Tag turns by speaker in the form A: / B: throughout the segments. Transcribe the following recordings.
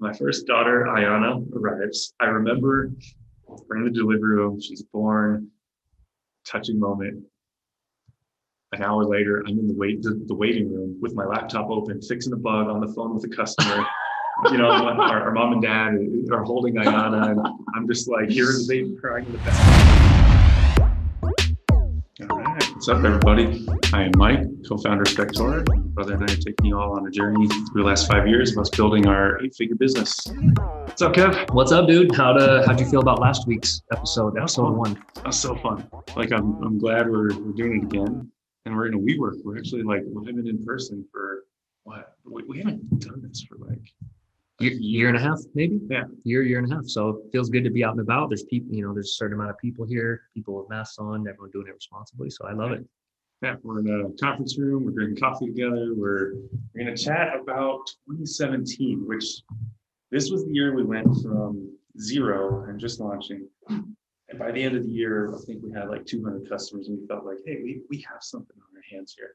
A: my first daughter, Ayana, arrives. I remember we're in the delivery room. She's born. Touching moment. An hour later, I'm in the wait the, the waiting room with my laptop open, fixing a bug on the phone with a customer. you know, our, our, mom and dad are holding Ayana, and I'm just like here's the baby crying in the back. All right, what's up, everybody? I am Mike, co-founder of Spectora. brother and I are taking you all on a journey through the last five years of us building our eight-figure business. What's up, Kev?
B: What's up, dude? How to uh, how'd you feel about last week's episode, episode one?
A: That was so fun. Like I'm I'm glad we're we're doing it again, and we're in a WeWork. We're actually like live in person for what? We, we haven't done this for like
B: year, year and a half, maybe.
A: Yeah,
B: year, year and a half. So it feels good to be out and about. There's people, you know, there's a certain amount of people here, people with masks on, everyone doing it responsibly. So I love it.
A: Yeah, we're in a conference room. We're drinking coffee together. We're, we're going to chat about 2017, which this was the year we went from zero and just launching. And by the end of the year, I think we had like 200 customers, and we felt like, hey, we, we have something on our hands here.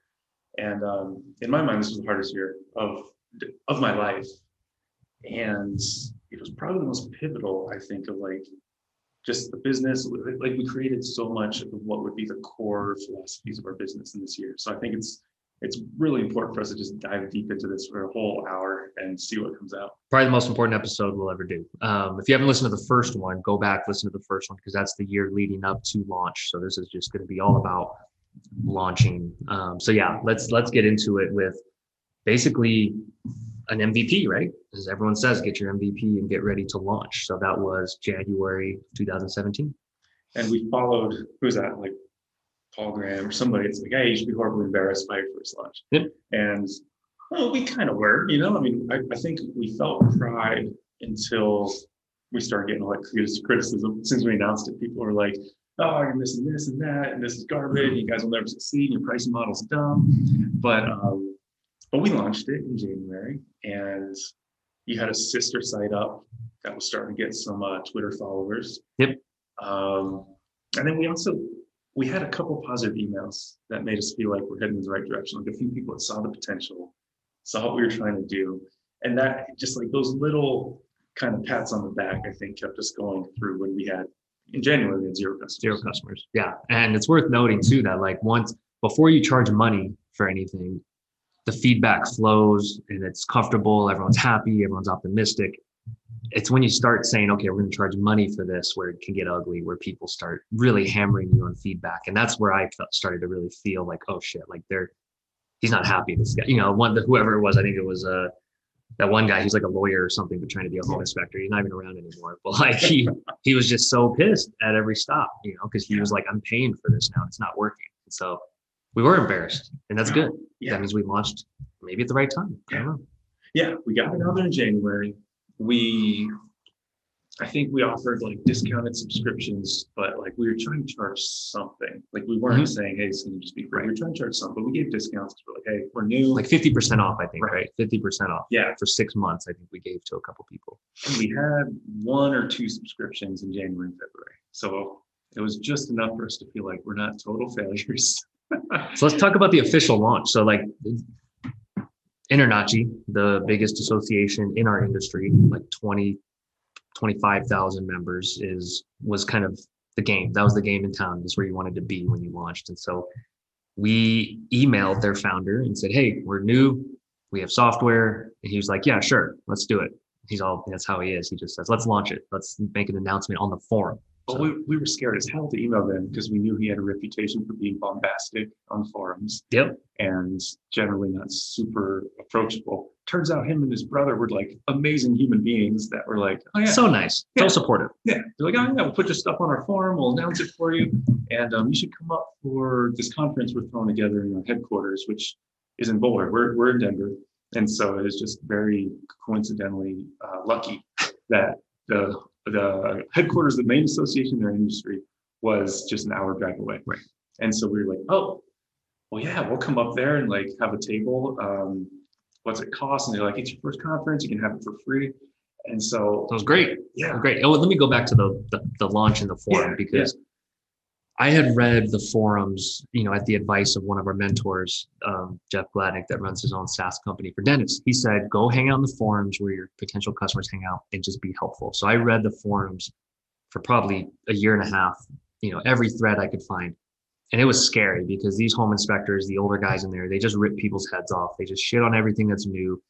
A: And um, in my mind, this was the hardest year of of my life and it was probably the most pivotal i think of like just the business like we created so much of what would be the core philosophies of our business in this year so i think it's it's really important for us to just dive deep into this for a whole hour and see what comes out.
B: Probably the most important episode we'll ever do. Um, if you haven't listened to the first one, go back listen to the first one because that's the year leading up to launch. So this is just going to be all about launching. Um, so yeah, let's let's get into it with basically an MVP, right? As everyone says, get your MVP and get ready to launch. So that was January 2017.
A: And we followed, who's that? Like Paul Graham or somebody. It's like, hey, you should be horribly embarrassed by your first launch.
B: Yep.
A: And well, we kind of were, you know, I mean, I, I think we felt pride until we started getting like criticism. Since we announced it, people were like, oh, you're missing this and that, and this is garbage. You guys will never succeed. Your pricing model's dumb. But um, but we launched it in January, and you had a sister site up that was starting to get some uh, Twitter followers.
B: Yep.
A: Um, and then we also we had a couple positive emails that made us feel like we're heading in the right direction. Like a few people that saw the potential, saw what we were trying to do, and that just like those little kind of pats on the back, I think kept us going through when we had in January we had zero customers.
B: Zero customers. Yeah, and it's worth noting too that like once before you charge money for anything, the feedback flows and it's comfortable, everyone's happy, everyone's optimistic. It's when you start saying, okay, we're going to charge money for this, where it can get ugly, where people start really hammering you on feedback. And that's where I felt, started to really feel like, oh shit, like they're, he's not happy. This guy, you know, one, whoever it was, I think it was, uh, that one guy, he's like a lawyer or something, but trying to be a home inspector. He's not even around anymore. But like he, he was just so pissed at every stop, you know, because he was like, I'm paying for this now. It's not working. And so we were embarrassed, and that's good. Yeah. That means we launched maybe at the right time.
A: Yeah. Yeah, we got it out there in January. We, I think we offered like discounted subscriptions, but like we were trying to charge something. Like we weren't mm-hmm. saying, "Hey, it's going to just be free." Right. We were trying to charge something, but we gave discounts. We're like, "Hey, we're new."
B: Like fifty percent off, I think. Right, fifty percent off.
A: Yeah,
B: for six months, I think we gave to a couple people.
A: And we had one or two subscriptions in January and February, so it was just enough for us to feel like we're not total failures
B: so let's talk about the official launch. So like InterNACHI, the biggest association in our industry, like 20, 25,000 members is, was kind of the game. That was the game in town. Is where you wanted to be when you launched. And so we emailed their founder and said, Hey, we're new. We have software. And he was like, yeah, sure. Let's do it. He's all, that's how he is. He just says, let's launch it. Let's make an announcement on the forum.
A: But we, we were scared as hell to email them because we knew he had a reputation for being bombastic on forums.
B: Yep.
A: And generally not super approachable. Turns out him and his brother were like amazing human beings that were like,
B: oh yeah. So nice. Yeah. So supportive.
A: Yeah. They're like, oh yeah, we'll put your stuff on our forum, we'll announce it for you. And um, you should come up for this conference we're throwing together in our headquarters, which is in Boulder. We're, we're in Denver. And so it is just very coincidentally uh, lucky that the the headquarters of the main association in their industry was just an hour drive away.
B: Right.
A: And so we were like, oh, well, yeah, we'll come up there and like have a table. Um, what's it cost? And they're like, it's your first conference, you can have it for free. And so
B: that was great.
A: Yeah,
B: great. Oh, let me go back to the the, the launch and the forum yeah, because I had read the forums, you know, at the advice of one of our mentors, um, Jeff Gladnick, that runs his own SaaS company for dentists. He said, go hang out in the forums where your potential customers hang out and just be helpful. So I read the forums for probably a year and a half, you know, every thread I could find. And it was scary because these home inspectors, the older guys in there, they just rip people's heads off. They just shit on everything that's new.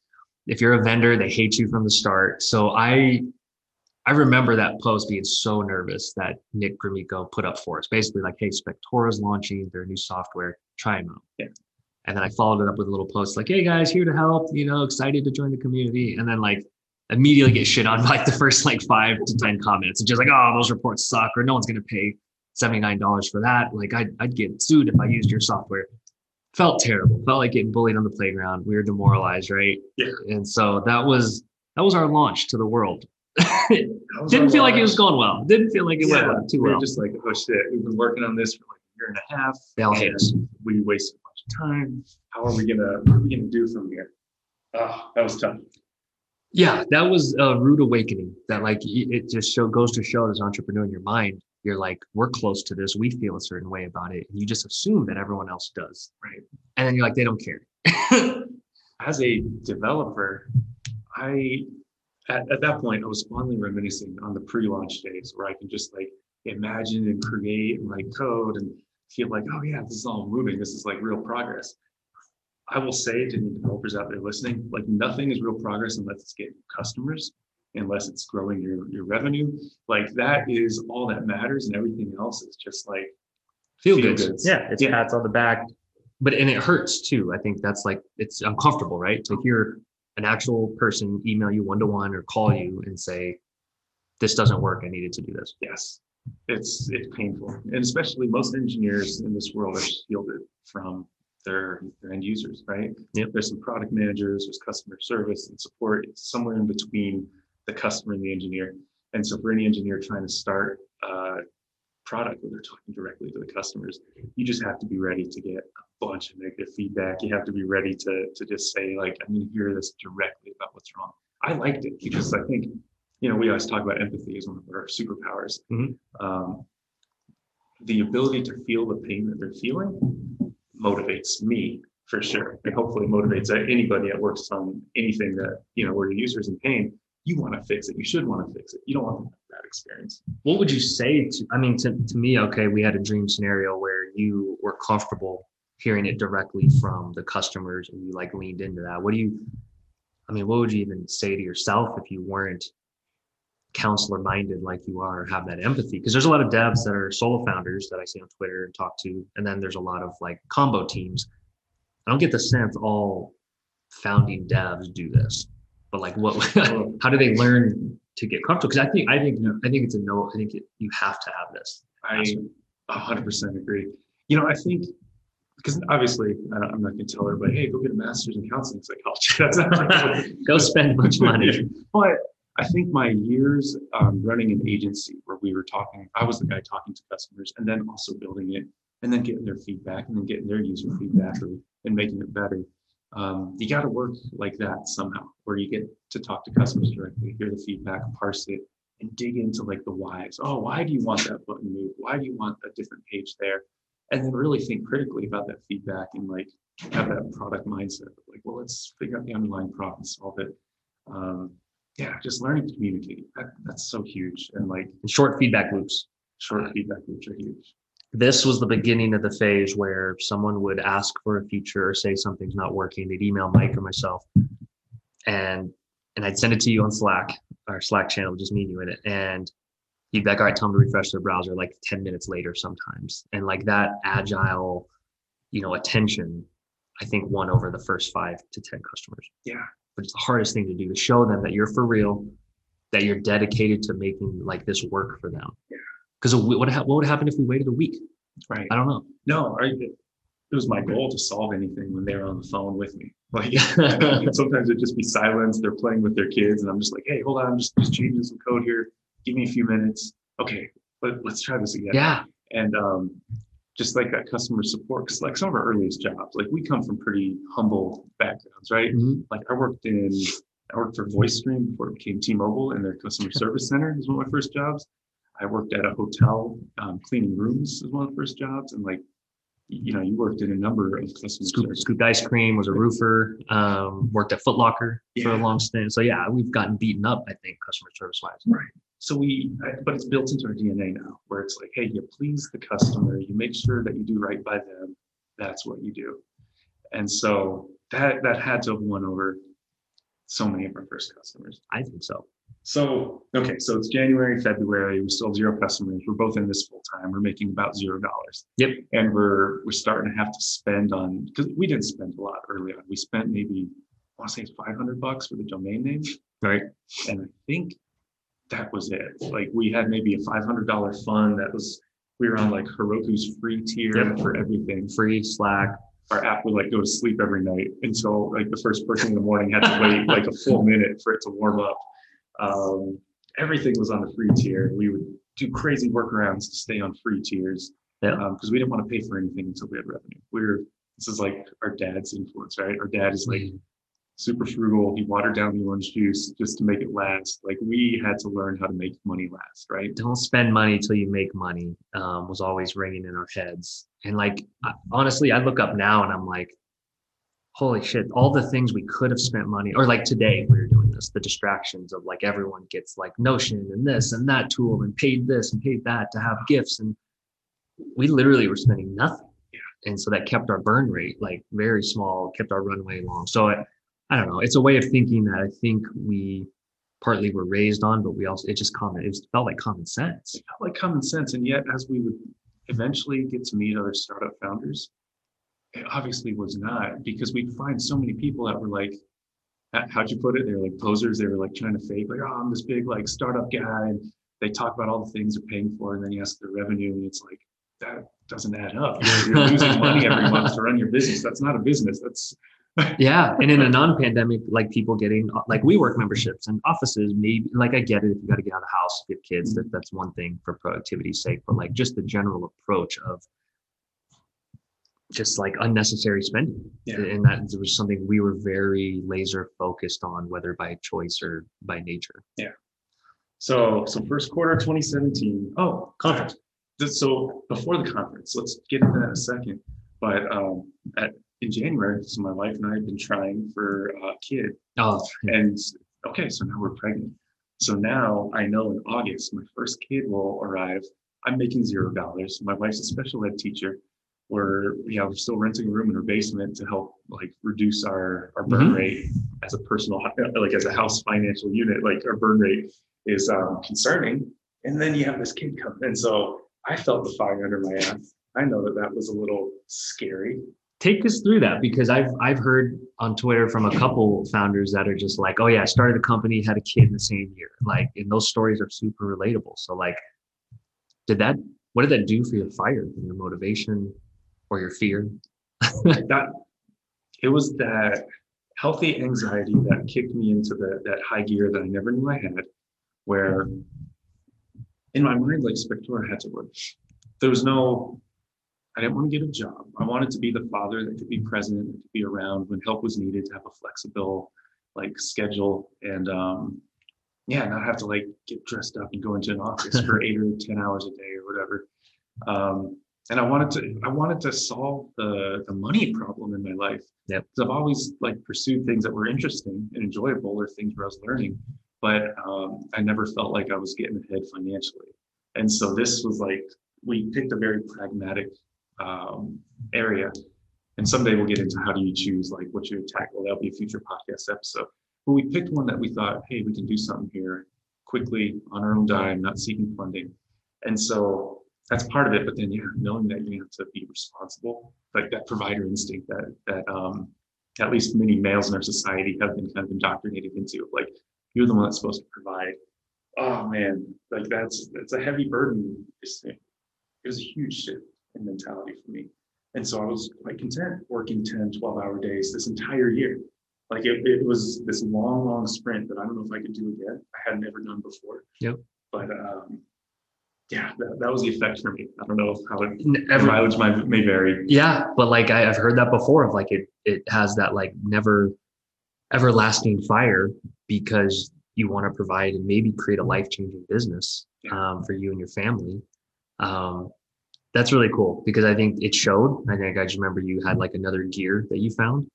B: If you're a vendor, they hate you from the start. So I I remember that post being so nervous that Nick Gromicko put up for us. Basically, like, hey, Spectora's launching their new software, try them out.
A: Yeah.
B: And then I followed it up with a little post like, hey guys, here to help, you know, excited to join the community. And then like immediately get shit on like the first like five to 10 comments. And just like, oh, those reports suck, or no one's gonna pay $79 for that. Like I'd, I'd get sued if I used your software. Felt terrible. Felt like getting bullied on the playground. We were demoralized, right?
A: Yeah.
B: And so that was that was our launch to the world. Didn't feel like it was going well. Didn't feel like it
A: Yeah,
B: went too
A: we
B: well.
A: just like, oh shit, we've been working on this for like a year and a half.
B: They all hate us.
A: We wasted a bunch of time. How are we gonna, what are we gonna do from here? Oh, that was tough.
B: Yeah, that was a rude awakening. That like it just show goes to show as an entrepreneur in your mind, you're like, we're close to this. We feel a certain way about it, and you just assume that everyone else does,
A: Right.
B: and then you're like, they don't care.
A: As a developer, I, at, at that point, I was fondly reminiscing on the pre-launch days where I can just like imagine and create and write code and feel like, oh yeah, this is all moving. This is like real progress. I will say to any developers out there listening, like nothing is real progress unless it's getting customers, unless it's growing your, your revenue. Like that is all that matters and everything else is just like,
B: feel
A: Feel
B: good. Yeah, it's
A: Yeah.
B: pats on the back, but and it hurts too. I think that's like it's uncomfortable, right? To oh. hear an actual person email you one to one or call you and say, "This doesn't work. I needed to do this."
A: yes, it's, it's painful. And especially most engineers in this world are shielded from their, their end users, right?
B: Yep.
A: There's some product managers, there's customer service and support, it's somewhere in between the customer and the engineer. And so for any engineer trying to start a product where they're talking directly to the customers, you just have to be ready to get a bunch of negative feedback. You have to be ready to, to just say like, I'm gonna hear this directly about what's wrong. I liked it because I think, you know, we always talk about empathy as one of our superpowers.
B: Mhm.
A: Um, the ability to feel the pain that they're feeling motivates me for sure, and hopefully motivates anybody that works on anything that you know where your user's in pain. You want to fix it. You should want to fix it. You don't want that experience.
B: what would you say to i mean to, to me okay we had a dream scenario where you were comfortable hearing it directly from the customers and you like leaned into that what do you i mean what would you even say to yourself if you weren't counselor minded like you are have that empathy because there's a lot of devs that are solo founders that i see on twitter and talk to and then there's a lot of like combo teams i don't get the sense all founding devs do this but like what how do they learn to get comfortable because i think i think i think it's a no i think it, you have to have this
A: I a hundred percent agree. You know, I think because obviously I don't- I'm not going to tell everybody, hey, go get a master's in counseling psychology. That's not
B: go spend a bunch of money
A: But I think my years um, running an agency where we were talking, I was the guy talking to customers and then also building it and then getting their feedback and then getting their user feedback and making it better. Um, you got to work like that somehow, where you get to talk to customers directly, hear the feedback, parse it, and dig into like the whys. Oh, why do you want that button moved? Why do you want a different page there? And then really think critically about that feedback and like have that product mindset. Like, well, let's figure out the underlying problem, solve it. Um, yeah, just learning to communicate. That, that's so huge. And like
B: and short feedback loops
A: short feedback loops are huge.
B: This was the beginning of the phase where someone would ask for a feature or say something's not working they'd email mike or myself. And and i'd send it to you on slack our slack channel just me and you in it. And you'd be like all right tell them to refresh their browser like 10 minutes later sometimes. And like that agile you know attention i think won over the first five to 10 customers.
A: Yeah.
B: but it's the hardest thing to do to show them that you're for real that you're dedicated to making like this work for them.
A: Yeah.
B: Because what, what would happen if we waited a week
A: Right.
B: i don't know
A: No, I, it was my goal to solve anything when they were on the phone with me. Like sometimes it'd just be silence. They're playing with their kids, and I'm just like, "Hey, hold on, I'm just just changing some code here. Give me a few minutes. Okay, let, let's try this again."
B: yeah
A: and um, just like that customer support, because like some of our earliest jobs, like we come from pretty humble backgrounds, right?
B: Mhm.
A: Like I worked in, I worked for VoiceStream before it became T-Mobile, and their customer service center was one of my first jobs. I worked at a hotel, um, cleaning rooms is one of the first jobs. And like, you know, you worked in a number of customer
B: Scoop,
A: service.
B: scooped ice cream, was a roofer, um, worked at Foot Locker for a long stint. So yeah, we've gotten beaten up, I think, customer service wise.
A: Right. So we, but it's built into our DNA now, where it's like, hey, you please the customer, you make sure that you do right by them. That's what you do. And so that that had to have won over so many of our first customers.
B: I think so.
A: So okay, so it's January, February. We still have zero customers. We're both in this full time. We're making about zero dollars.
B: Yep.
A: And we're we're starting to have to spend on because we didn't spend a lot early on. We spent maybe I want to say it's five hundred bucks for the domain name.
B: Right.
A: And I think that was it. Like we had maybe a five hundred dollar fund that was we were on like Heroku's free tier
B: Yep.
A: for everything.
B: Free Slack.
A: Our app would like go to sleep every night until like the first person in the morning had to wait like a full minute for it to warm up. Um, everything was on the free tier. We would do crazy workarounds to stay on free tiers.
B: Yeah.
A: because we didn't want to pay for anything until we had revenue. We were this is like our dad's influence, right? Our dad is like super frugal. He watered down the orange juice just to make it last. Like we had to learn how to make money last, right?
B: don't spend money till you make money um, was always ringing in our heads. And like, I, honestly, I look up now and I'm like, holy shit, all the things we could have spent money, or like today we were doing this, the distractions of like everyone gets like Notion and this and that tool and paid this and paid that to have gifts. And we literally were spending nothing. And so that kept our burn rate like very small, kept our runway long. So I, I don't know. It's a way of thinking that I think we partly were raised on, but we also, it just common, it felt like common sense.
A: It felt like common sense. And yet, as we would eventually get to meet other startup founders, it obviously was not because we'd find so many people that were like, how'd you put it? They were like posers. They were like trying to fake, like, oh, I'm this big like startup guy. And they talk about all the things they're paying for. And then you ask their revenue, and it's like, that doesn't add up. You're, you're losing money every month to run your business. That's not a business. That's
B: Yeah, and in a non-pandemic, like people getting like WeWork memberships and offices, maybe like I get it if you got to get out of the house, get kids, that that's one thing for productivity's sake, but like just the general approach of just like unnecessary spending,
A: Yeah.
B: and that was something we were very laser focused on, whether by choice or by nature. Yeah.
A: So, so first quarter 2017. Oh, conference. So before the conference, let's get into that in a second. But um, at, in January, so my wife and I have been trying for a kid,
B: Oh,
A: and okay, so now we're pregnant. So now I know in August my first kid will arrive. I'm making zero dollars. My wife's a special ed teacher. We're yeah, we're still renting a room in her basement to help like reduce our our burn
B: Mhm.
A: rate as a personal like as a house financial unit. Like our burn rate is um, concerning. And then you have this kid come, and so I felt the fire under my ass. I know that that was a little scary.
B: take us through that because I've I've heard on Twitter from a couple founders that are just like, oh yeah, I started a company, had a kid in the same year. Like, and those stories are super relatable. So like, did that what did that do for your fire, your motivation, or your fear?
A: that it was that healthy anxiety that kicked me into the, that high gear that I never knew I had, where in my mind, like Spectora had to work. There was no, I didn't want to get a job. I wanted to be the father that could be present, that could be around when help was needed, to have a flexible like schedule and um yeah, not have to like get dressed up and go into an office for eight or ten hours a day or whatever. Um, and I wanted to I wanted to solve the the money problem in my life.
B: Yeah.
A: Because I've always like pursued things that were interesting and enjoyable or things where I was learning, but um, I never felt like I was getting ahead financially. And so this was like we picked a very pragmatic um, area. And someday we'll get into how do you choose like what you would tackle. That'll be a future podcast episode. But we picked one that we thought, hey, we can do something here quickly on our own dime, not seeking funding. And so that's part of it. But then, yeah, knowing that you have to be responsible, like that provider instinct that that um, at least many males in our society have been kind of indoctrinated into. Like you're the one that's supposed to provide. Oh man, like that's that's a heavy burden. It's- It was a huge shift in mentality for me. And so I was quite content working 10, 12 hour days this entire year. Like it, it was this long, long sprint that I don't know if I could do again. I had never done before.
B: Yep.
A: But um, yeah, that, that was the effect for me. I don't know how it,
B: Every,
A: mileage might, may vary.
B: yeah, but like I, I've heard that before of like it it has that like never everlasting fire because you want to provide and maybe create a life changing business um, for you and your family. Um, that's really cool because I think it showed. I think I just remember you had like another gear that you found.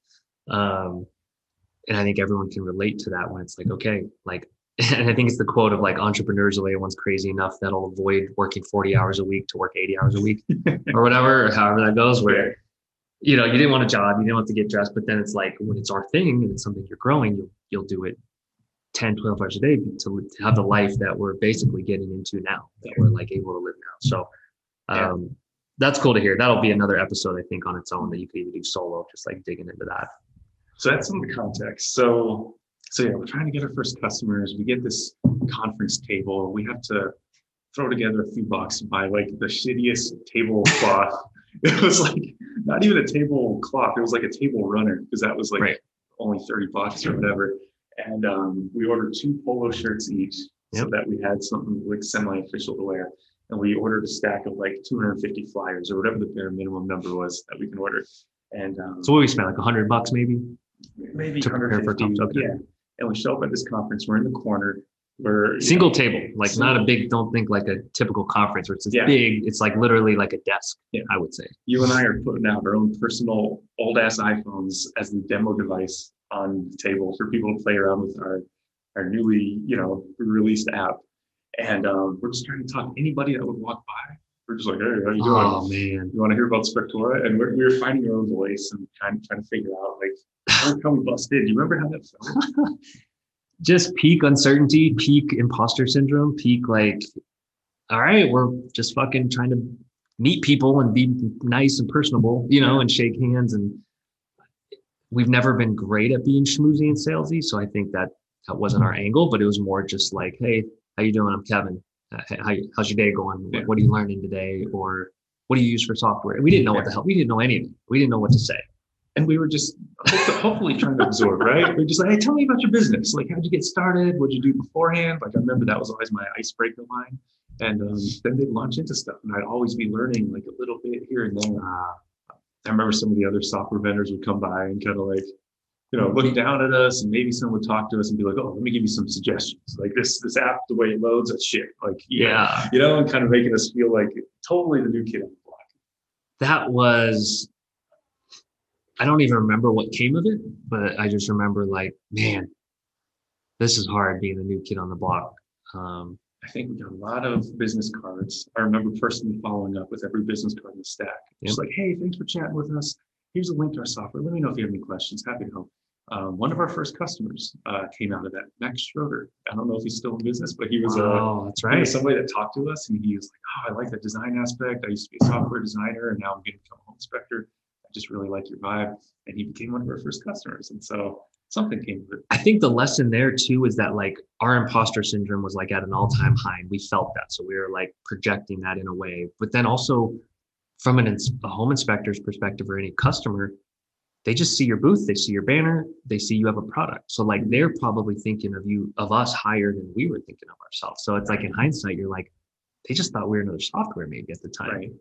B: Um, and I think everyone can relate to that when it's like, okay, like, and I think it's the quote of like entrepreneurs are the ones crazy enough that'll avoid working 40 hours a week to work 80 hours a week or whatever, or however that goes, where, you know, you didn't want a job, you didn't want to get dressed, but then it's like when it's our thing and it's something you're growing, you'll, you'll do it 10, 12 hours a day to, to have the life that we're basically getting into now, that we're like able to live now. So,
A: Yeah.
B: um, that's cool to hear. That'll be another episode, I think, on its own that you could even do solo, just like digging into that.
A: So that's some of the context. So, so yeah, we're trying to get our first customers. We get this conference table. We have to throw together a few bucks and buy like the shittiest tablecloth. it was like not even a tablecloth. It was like a table runner because that was like
B: Right.
A: only 30 bucks or whatever. And um, we ordered two polo shirts each so that we had something like semi-official to wear. And we ordered a stack of like 250 flyers or whatever the bare minimum number was that we can order. And um,
B: So what we spent like a hundred bucks maybe.
A: maybe
B: to prepare for
A: 150,
B: conference, okay.
A: yeah. And we show up at this conference. We're in the corner. We're
B: Single
A: know,
B: table, like not a big. Don't think like a typical conference where it's
A: Yeah.
B: big. It's like literally like a desk.
A: Yeah.
B: I would say.
A: You and I are putting out our own personal old ass iPhones as the demo device on the table for people to play around with our our newly you know released app. And um, we're just trying to talk to anybody that would walk by. We're just like, hey, how you doing?
B: Oh man,
A: You want to hear about Spectora? And we're, we were finding our own voice and trying trying to figure out like we busted. Do you remember how that felt?
B: just peak uncertainty, peak imposter syndrome, peak like, all right, we're just fucking trying to meet people and be nice and personable, you know, and shake hands. And we've never been great at being schmoozy and salesy, so I think that that wasn't our angle, but it was more just like, hey, how you doing? I'm Kevin. Uh, how, how's your day going? What,
A: Yeah.
B: what are you learning today? Or what do you use for software? And we didn't know what the hell. We didn't know anything. We didn't know what to say.
A: And we were just hopefully trying to absorb, right? We're just like, hey, tell me about your business. Like, how'd you get started? What'd you do beforehand? Like, I remember that was always my icebreaker line. And um, then they'd launch into stuff, and I'd always be learning like a little bit here and there.
B: Uh,
A: I remember some of the other software vendors would come by and kind of like, you know, look down at us, and maybe someone would talk to us and be like, "Oh, let me give you some suggestions. Like this, this app, the way it loads, that's shit. Like,
B: yeah.
A: you know, and kind of making us feel like totally the new kid on the block.
B: that was I don't even remember what came of it, but I just remember like, man, this is hard being a new kid on the block. Um,
A: I think we got a lot of business cards. I remember personally following up with every business card in the stack. Just like, hey, thanks for chatting with us. Here's a link to our software. Let me know if you have any questions. Happy to help. Um, one of our first customers uh, came out of that, Max Schroeder. I don't know if he's still in business, but he was a
B: oh, that's right.
A: somebody that talked to us, and he was like, "Oh, I like that design aspect. I used to be a software designer, and now I'm getting to become a home inspector. Just really like your vibe." And he became one of our first customers, and so something came of it.
B: I think the lesson there too is that like our imposter syndrome was like at an all-time high and we felt that. So we were like projecting that in a way. But then also from an ins- a home inspector's perspective or any customer, they just see your booth, they see your banner, they see you have a product. So like they're mm-hmm. probably thinking of you of us higher than we were thinking of ourselves. So it's like in hindsight, you're like, they just thought we were another software maybe at the time.
A: Right.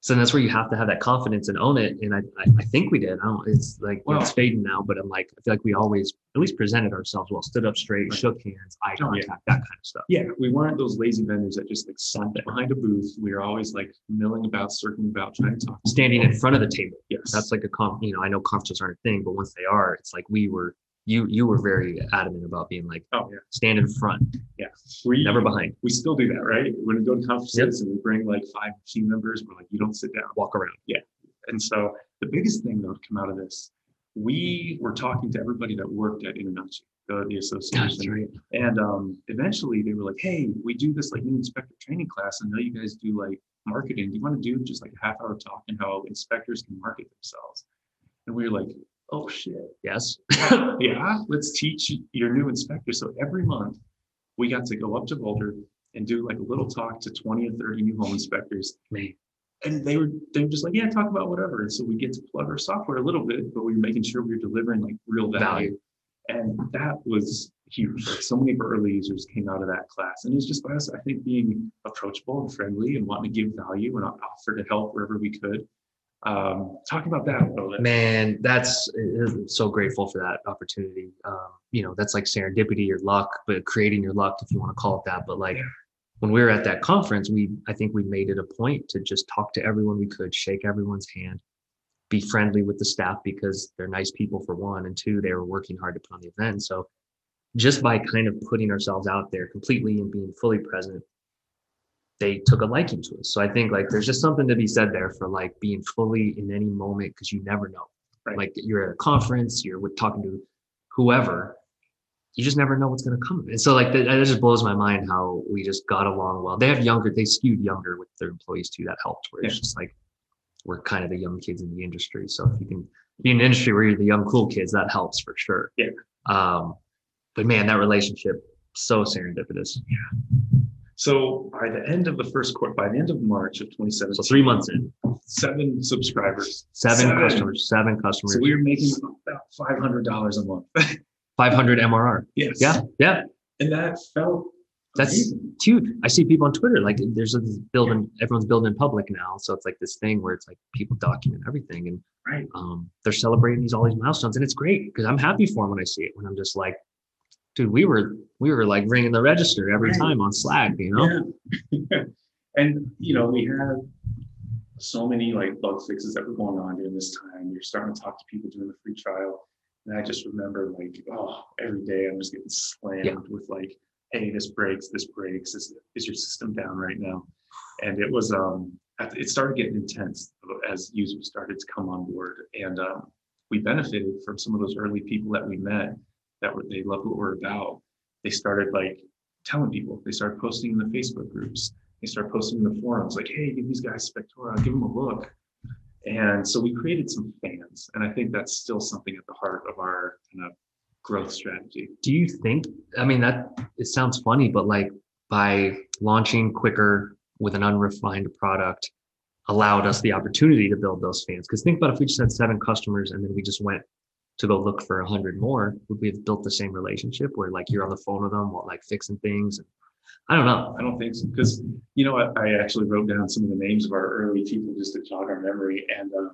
B: So that's where you have to have that confidence and own it. And I, I, I think we did. I don't. It's like
A: Well-
B: it's fading now, but I'm like I feel like we always at least presented ourselves well, stood up straight,
A: Right.
B: shook hands, eye
A: Oh, yeah.
B: contact, that kind of stuff.
A: Yeah, we weren't those lazy vendors that just like sat behind a booth. We were always like milling about, circling about, trying to talk.
B: Standing in front of the table.
A: Yes,
B: That's like a comp. You know, I know conferences aren't a thing, but once they are, it's like we were. You you were very adamant about being like
A: oh yeah,
B: stand in front,
A: yeah. We
B: never behind,
A: We still do that, right? When we go to conferences and we bring like five team members, we're like, you don't sit down.
B: walk around. Yeah.
A: And so the biggest thing though to come out of this, we were talking to everybody that worked at Internachi, the, the association.
B: right.
A: And um, eventually they were like, hey, we do this like new inspector training class. I know you guys do like marketing. Do you want to do just like a half hour talk on how inspectors can market themselves? And we were like, oh shit.
B: Yes.
A: yeah, let's teach your new inspector. So every month we got to go up to Boulder and do like a little talk to 20 or 30 new home inspectors
B: Man.
A: and they were they were just like, yeah, talk about whatever. And so we get to plug our software a little bit, but we were making sure we were delivering like real value. And that was huge. Like so many of our early users came out of that class. And it was just by us, I think, being approachable and friendly and wanting to give value and offer to help wherever we could. Um, talk about that a little bit.
B: Man, that's uh, so grateful for that opportunity. Um, you know, that's like serendipity or luck, but creating your luck, if you want to call it that. But like
A: Yeah.
B: when we were at that conference, we I think we made it a point to just talk to everyone we could, shake everyone's hand, be friendly with the staff because they're nice people for one, and two, they were working hard to put on the event. So just by kind of putting ourselves out there completely and being fully present, they took a liking to us. So I think like there's just something to be said there for like being fully in any moment because you never know.
A: Right.
B: Like you're at a conference, you're with talking to whoever, you just never know what's going to come. And so like that, that just blows my mind how we just got along well. They have younger, they skewed younger with their employees too. That helped. Where it's
A: Yeah.
B: just like we're kind of the young kids in the industry. So if you can be in an industry where you're the young cool kids, that helps for sure.
A: Yeah.
B: Um, but man, that relationship so serendipitous.
A: So by the end of the first quarter, by the end of March of 2017,
B: So three months in,
A: seven subscribers.
B: seven,
A: Seven.
B: customers, seven customers,
A: So we were making about five hundred dollars a month.
B: 500 MRR.
A: yes.
B: Yeah, yeah,
A: And that felt
B: That's-
A: amazing.
B: huge. I see people on Twitter like there's a building, everyone's building in public now, so it's like this thing where it's like people document everything and
A: right.
B: um, they're celebrating these all these milestones, and it's great because I'm happy for them when I see it. When I'm just like, dude, we were we were like ringing the register every
A: Right.
B: time on Slack, you know?
A: Yeah. and you know, we had so many like bug fixes that were going on during this time. You're starting to talk to people during the free trial. And I just remember like, oh, every day I'm just getting slammed
B: Yeah.
A: with like, hey, this breaks, this breaks, is, is your system down right now? And it was um it started getting intense as users started to come on board. And um, we benefited from some of those early people that we met that were they loved what we're about. They started like telling people. They started posting in the Facebook groups. They started posting in the forums, like, "Hey, give these guys Spectora, give them a look." And so we created some fans, and I think that's still something at the heart of our kind of growth strategy.
B: Do you think? I mean, that it sounds funny, but like by launching quicker with an unrefined product, allowed us the opportunity to build those fans. Because think about if we just had seven customers and then we just went to go look for a hundred more, would we have built the same relationship where like you're on the phone with them, while like fixing things? I don't know.
A: I don't think so, because you know, I, I actually wrote down some of the names of our early people just to jog our memory, and um,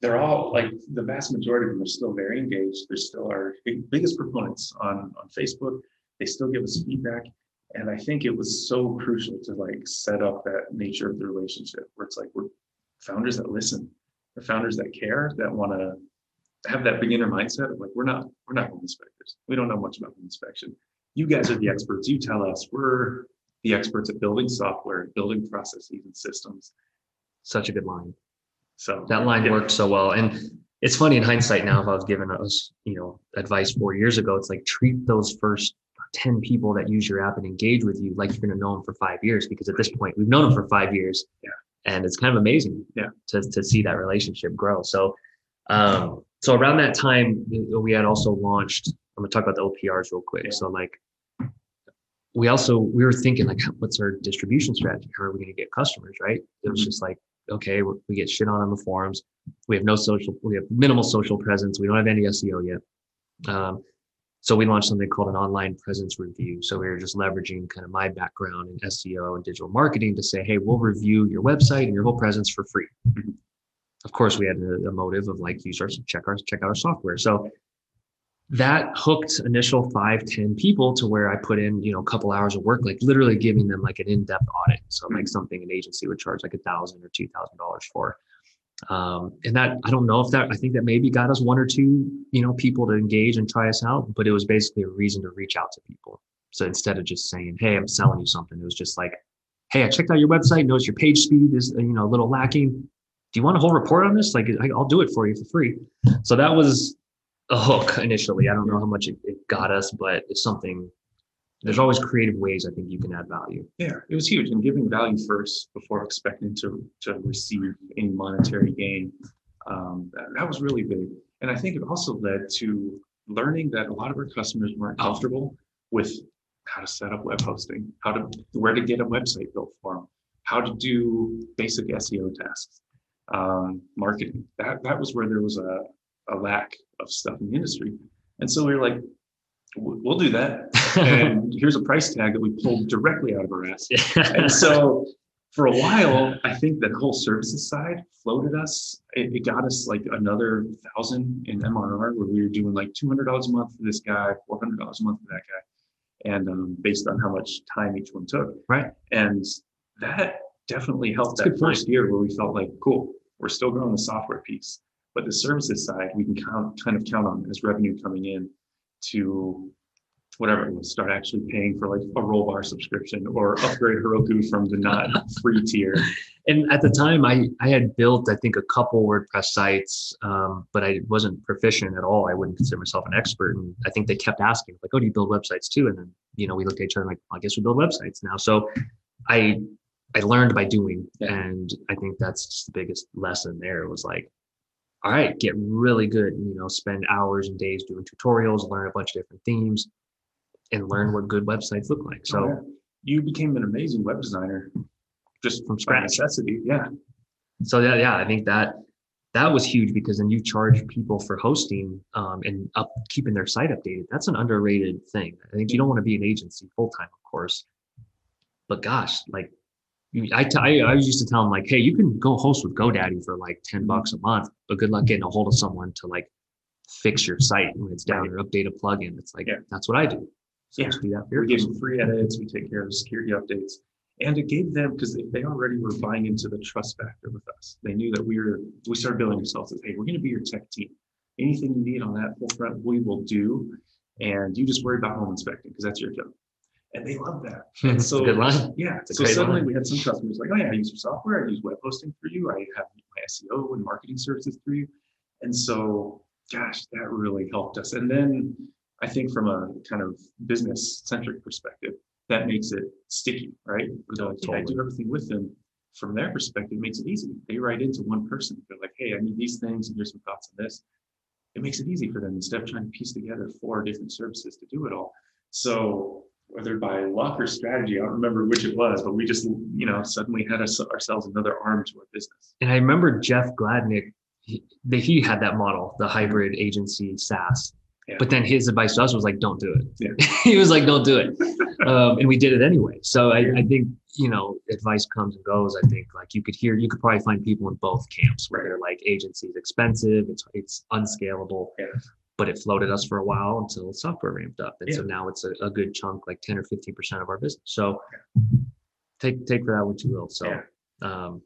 A: they're all like the vast majority of them are still very engaged. They're still our big, biggest proponents on on Facebook. They still give us feedback, and I think it was so crucial to like set up that nature of the relationship where it's like we're founders that listen, we're founders that care, that want to have that beginner mindset of like we're not we're not home inspectors. We don't know much about home inspection you guys are the experts. You tell us. We're the experts at building software, building processes and systems.
B: Such a good line.
A: So
B: That line
A: yeah,
B: worked so well. And it's funny in hindsight now, if I was given us, you know, advice four years ago, it's like treat those first 10 people that use your app and engage with you like you're going to know them for five years. Because at this point, we've known them for five years.
A: Yeah.
B: And it's kind of amazing
A: Yeah.
B: to, to see that relationship grow. So, um, so around that time, we had also launched, I'm going to talk about the OPRs real quick.
A: Yeah.
B: So, like, we also we were thinking like what's our distribution strategy how are we going to get customers right it was
A: Mhm.
B: just like okay we get shit on on the forums we have no social we have minimal social presence we don't have any seo yet um, so we launched something called an online presence review so we were just leveraging kind of my background in seo and digital marketing to say hey we'll review your website and your whole presence for free
A: Mhm.
B: Of course we had a, a motive of like use our check our check out our software so that hooked initial five ten people to where I put in, you know, a couple hours of work, like literally giving them like an in-depth audit. So like something an agency would charge like a thousand or two thousand dollars for. Um, and that I don't know if that I think that maybe got us one or two, you know, people to engage and try us out, but it was basically a reason to reach out to people. So instead of just saying, Hey, I'm selling you something, it was just like, Hey, I checked out your website, noticed your page speed is, you know, a little lacking. Do you want a whole report on this? Like, I'll do it for you for free. So that was a hook initially. I don't know how much it, it got us, but it's something. There's always creative ways I think you can add value.
A: Yeah, it was huge and giving value first before expecting to to receive any monetary gain. Um, that, that was really big. And I think it also led to learning that a lot of our customers weren't comfortable with how to set up web hosting, how to where to get a website built for them, how to do basic SEO tasks, um, marketing. That that was where there was a, a lack of stuff in the industry. And so we were like, we'll do that. And here's a price tag that we pulled directly out of our ass. And so for a while, I think that whole services side floated us. It, it got us like another thousand in MRR where we were doing like two hundred dollars a month for this guy, four hundred dollars a month for that guy, and um, based on how much time each one took.
B: Right.
A: And that definitely helped
B: That's
A: that
B: good point.
A: first year where we felt like, cool, we're still growing the software piece, but the services side we can count kind of count on as revenue coming in to whatever it was, start actually paying for like a Rollbar subscription or upgrade Heroku from the not free tier.
B: and at the time I, I had built i think a couple wordpress sites um, but i wasn't proficient at all. I wouldn't consider myself an expert. And i think they kept asking like oh do you build websites too? And then you know we looked at each other like i guess we build websites now. So i i learned by doing
A: Yeah.
B: and i think that's just the biggest lesson there It was like all right get really good you know spend hours and days doing tutorials learn a bunch of different themes and learn what good websites look like so
A: Oh, yeah. you became an amazing web designer just
B: From scratch.
A: necessity. Yeah.
B: so yeah yeah i think that that was huge because then you charge people for hosting um, and up keeping their site updated that's an underrated thing i think you don't want to be an agency full-time of course but gosh like I, t- I I used to tell them like hey you can go host with godaddy for like 10 bucks a month but good luck getting a hold of someone to like fix your site when it's down or update a plugin it's like
A: Yeah.
B: that's what i do so
A: Yeah.
B: do that
A: We
B: customer.
A: them free edits, we take care of security updates. And it gave them, because they already were buying into the trust factor with us. They knew that we were, we started building ourselves as, hey, we're gonna be your tech team. Anything you need on that front, we will do. And you just worry about home inspecting, because that's your job. And they love that. And
B: It's a
A: so,
B: good line
A: yeah, so suddenly
B: line.
A: we had some customers like, oh yeah, I use your software, I use web hosting for you, I have my SEO and marketing services through you. And so, gosh, that really helped us. And then I think from a kind of business centric perspective, that makes it sticky, right? They're like, "Yeah, I do everything with them. From their perspective, it makes it easy. They write into one person. They're like, hey, I need these things, and here's some thoughts on this. It makes it easy for them instead of trying to piece together four different services to do it all. So whether by luck or strategy, I don't remember which it was, but we just, you know, suddenly had us, ourselves another arm to our business.
B: And I remember Jeff Gladnick, he, that he had that model, the hybrid agency SaaS.
A: Yeah.
B: But then his advice to us was like, don't do it.
A: Yeah.
B: he was like, don't do it. um, and we did it anyway. So I, I think, you know, advice comes and goes. I think like you could hear, you could probably find people in both camps where they're like agency is expensive, it's, it's unscalable.
A: Yeah.
B: But it floated us for a while until software ramped up. And so now it's a, a good chunk, like 10 or 15% of our business. So take, take for that what you will. So,
A: Yeah.
B: um,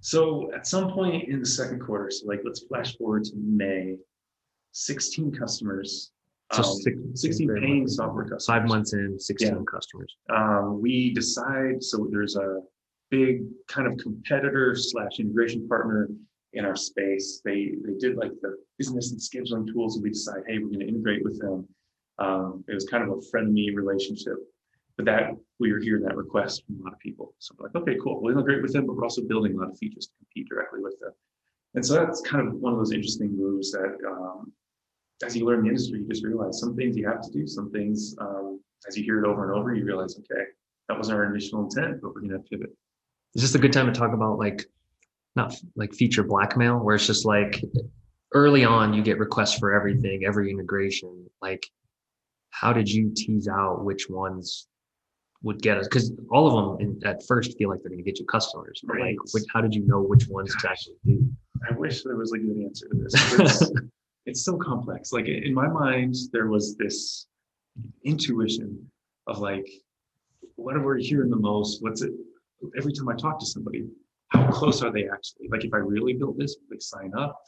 A: So at some point in the second quarter, so like let's flash forward to May, 16 customers.
B: So
A: um,
B: six-
A: 16
B: very
A: paying software customers.
B: five months in, 16
A: Yeah.
B: customers.
A: um, we decide, so there's a big kind of competitor slash integration partner in our space. They, they did like the business and scheduling tools and we decide, hey, we're gonna integrate with them. Um, it was kind of a friendly relationship, but that, we were hearing that request from a lot of people. So we're like, okay, cool, we'll integrate with them, but we're also building a lot of features to compete directly with them. And so that's kind of one of those interesting moves that, um, as you learn the industry, you just realize some things you have to do, some things, um, as you hear it over and over, you realize, okay, that wasn't our initial intent, but we're gonna pivot.
B: Is this a good time to talk about like, not like feature blackmail, where it's just like early on you get requests for everything, every integration. Like, how did you tease out which ones would get us? Because all of them in, at first feel like they're going to get you customers. But like, which, how did you know which ones to actually do?
A: I wish there was a good answer to this. It's, it's so complex. Like in my mind, there was this intuition of like, what are we hearing the most? What's it? Every time I talk to somebody, how close are they actually? Like if I really build this, will they sign up?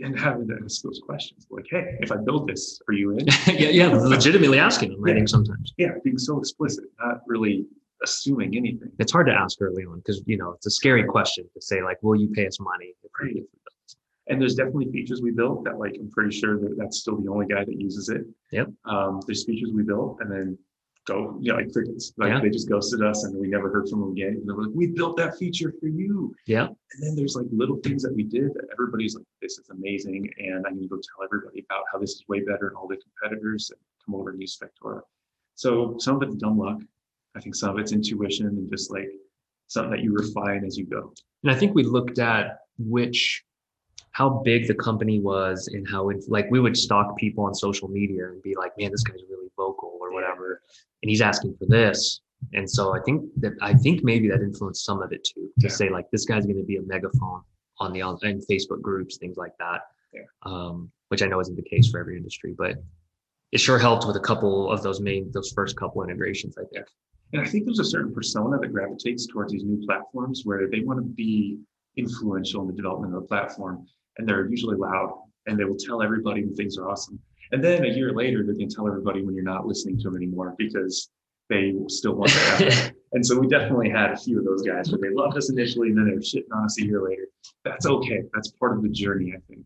A: And having to ask those questions, like, hey, if I build this, are you in?
B: yeah, yeah, legitimately asking them. I
A: Yeah.
B: think sometimes
A: yeah, being so explicit, not really assuming anything.
B: it's hard to ask early on because you know it's a scary question to say like, will you pay us money?
A: Right.
B: we build this?
A: And there's definitely features we built that like I'm pretty sure that that's still the only guy that uses it.
B: Yep.
A: Um, there's features we built and then go, you know, like crickets. Like
B: Yeah.
A: they just ghosted us and we never heard from them again. And they were like, we built that feature for you.
B: Yeah.
A: And then there's like little things that we did that everybody's like, this is amazing. And I need to go tell everybody about how this is way better than all the competitors and come over and use Spectora. So some of it's dumb luck. I think some of it's intuition and just like something that you refine as you go.
B: And I think we looked at which, how big the company was and how it, like we would stalk people on social media and be like, man, this guy's really vocal or whatever. And he's asking for this. And so I think that I think maybe that influenced some of it too. To
A: Yeah.
B: say like this guy's going to be a megaphone on the on Facebook groups, things like that.
A: Yeah.
B: Um, which I know isn't the case for every industry, but it sure helped with a couple of those main those first couple integrations. I think.
A: And I think there's a certain persona that gravitates towards these new platforms where they want to be influential in the development of the platform. And they're usually loud and they will tell everybody when things are awesome. And then a year later, they're going to tell everybody when you're not listening to them anymore because they still want to happen. and so we definitely had a few of those guys where they loved us initially and then they're shitting on us a year later. That's okay. That's part of the journey, I think.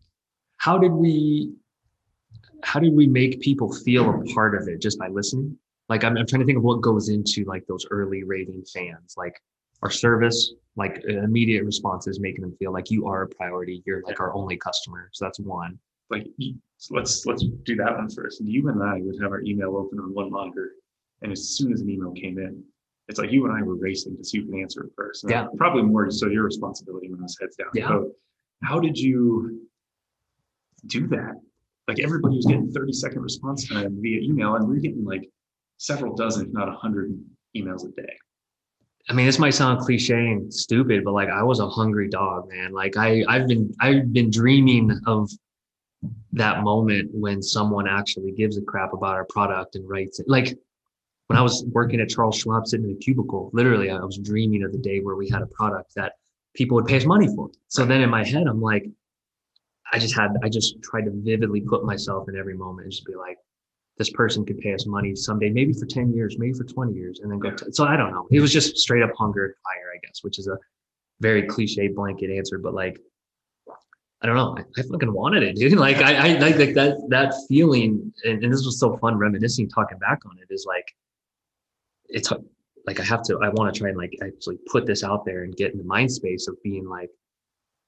B: how did we how did we make people feel a part of it just by listening like I'm, I'm trying to think of what goes into like those early raving fans like our service like uh, immediate responses making them feel like you are a priority you're like our only customer so that's one
A: like e- let's let's do that one first. You and I would have our email open on one monitor, and as soon as an email came in, it's like you and I were racing to see who can answer it first. And
B: Yeah.
A: probably more so your responsibility when I was heads down.
B: Yeah.
A: So how did you do that? Like everybody was getting 30 second response time via email, and we're getting like several dozen, if not a hundred emails a day.
B: I mean this might sound cliche and stupid but like i was a hungry dog man like i i've been i've been dreaming of that moment when someone actually gives a crap about our product and writes it like when I was working at Charles Schwab sitting in a cubicle, literally I was dreaming of the day where we had a product that people would pay us money for. So then in my head, I'm like, I just had, I just tried to vividly put myself in every moment and just be like, this person could pay us money someday, maybe for 10 years, maybe for 20 years, and then go. To, so I don't know. It was just straight up hunger and fire, I guess, which is a very cliche blanket answer, but like, I don't know. I, I fucking wanted it, dude. Like I, I like, like that, that feeling. And, and this was so fun reminiscing, talking back on it is like, it's like I have to I want to try and like actually put this out there and get in the mind space of being like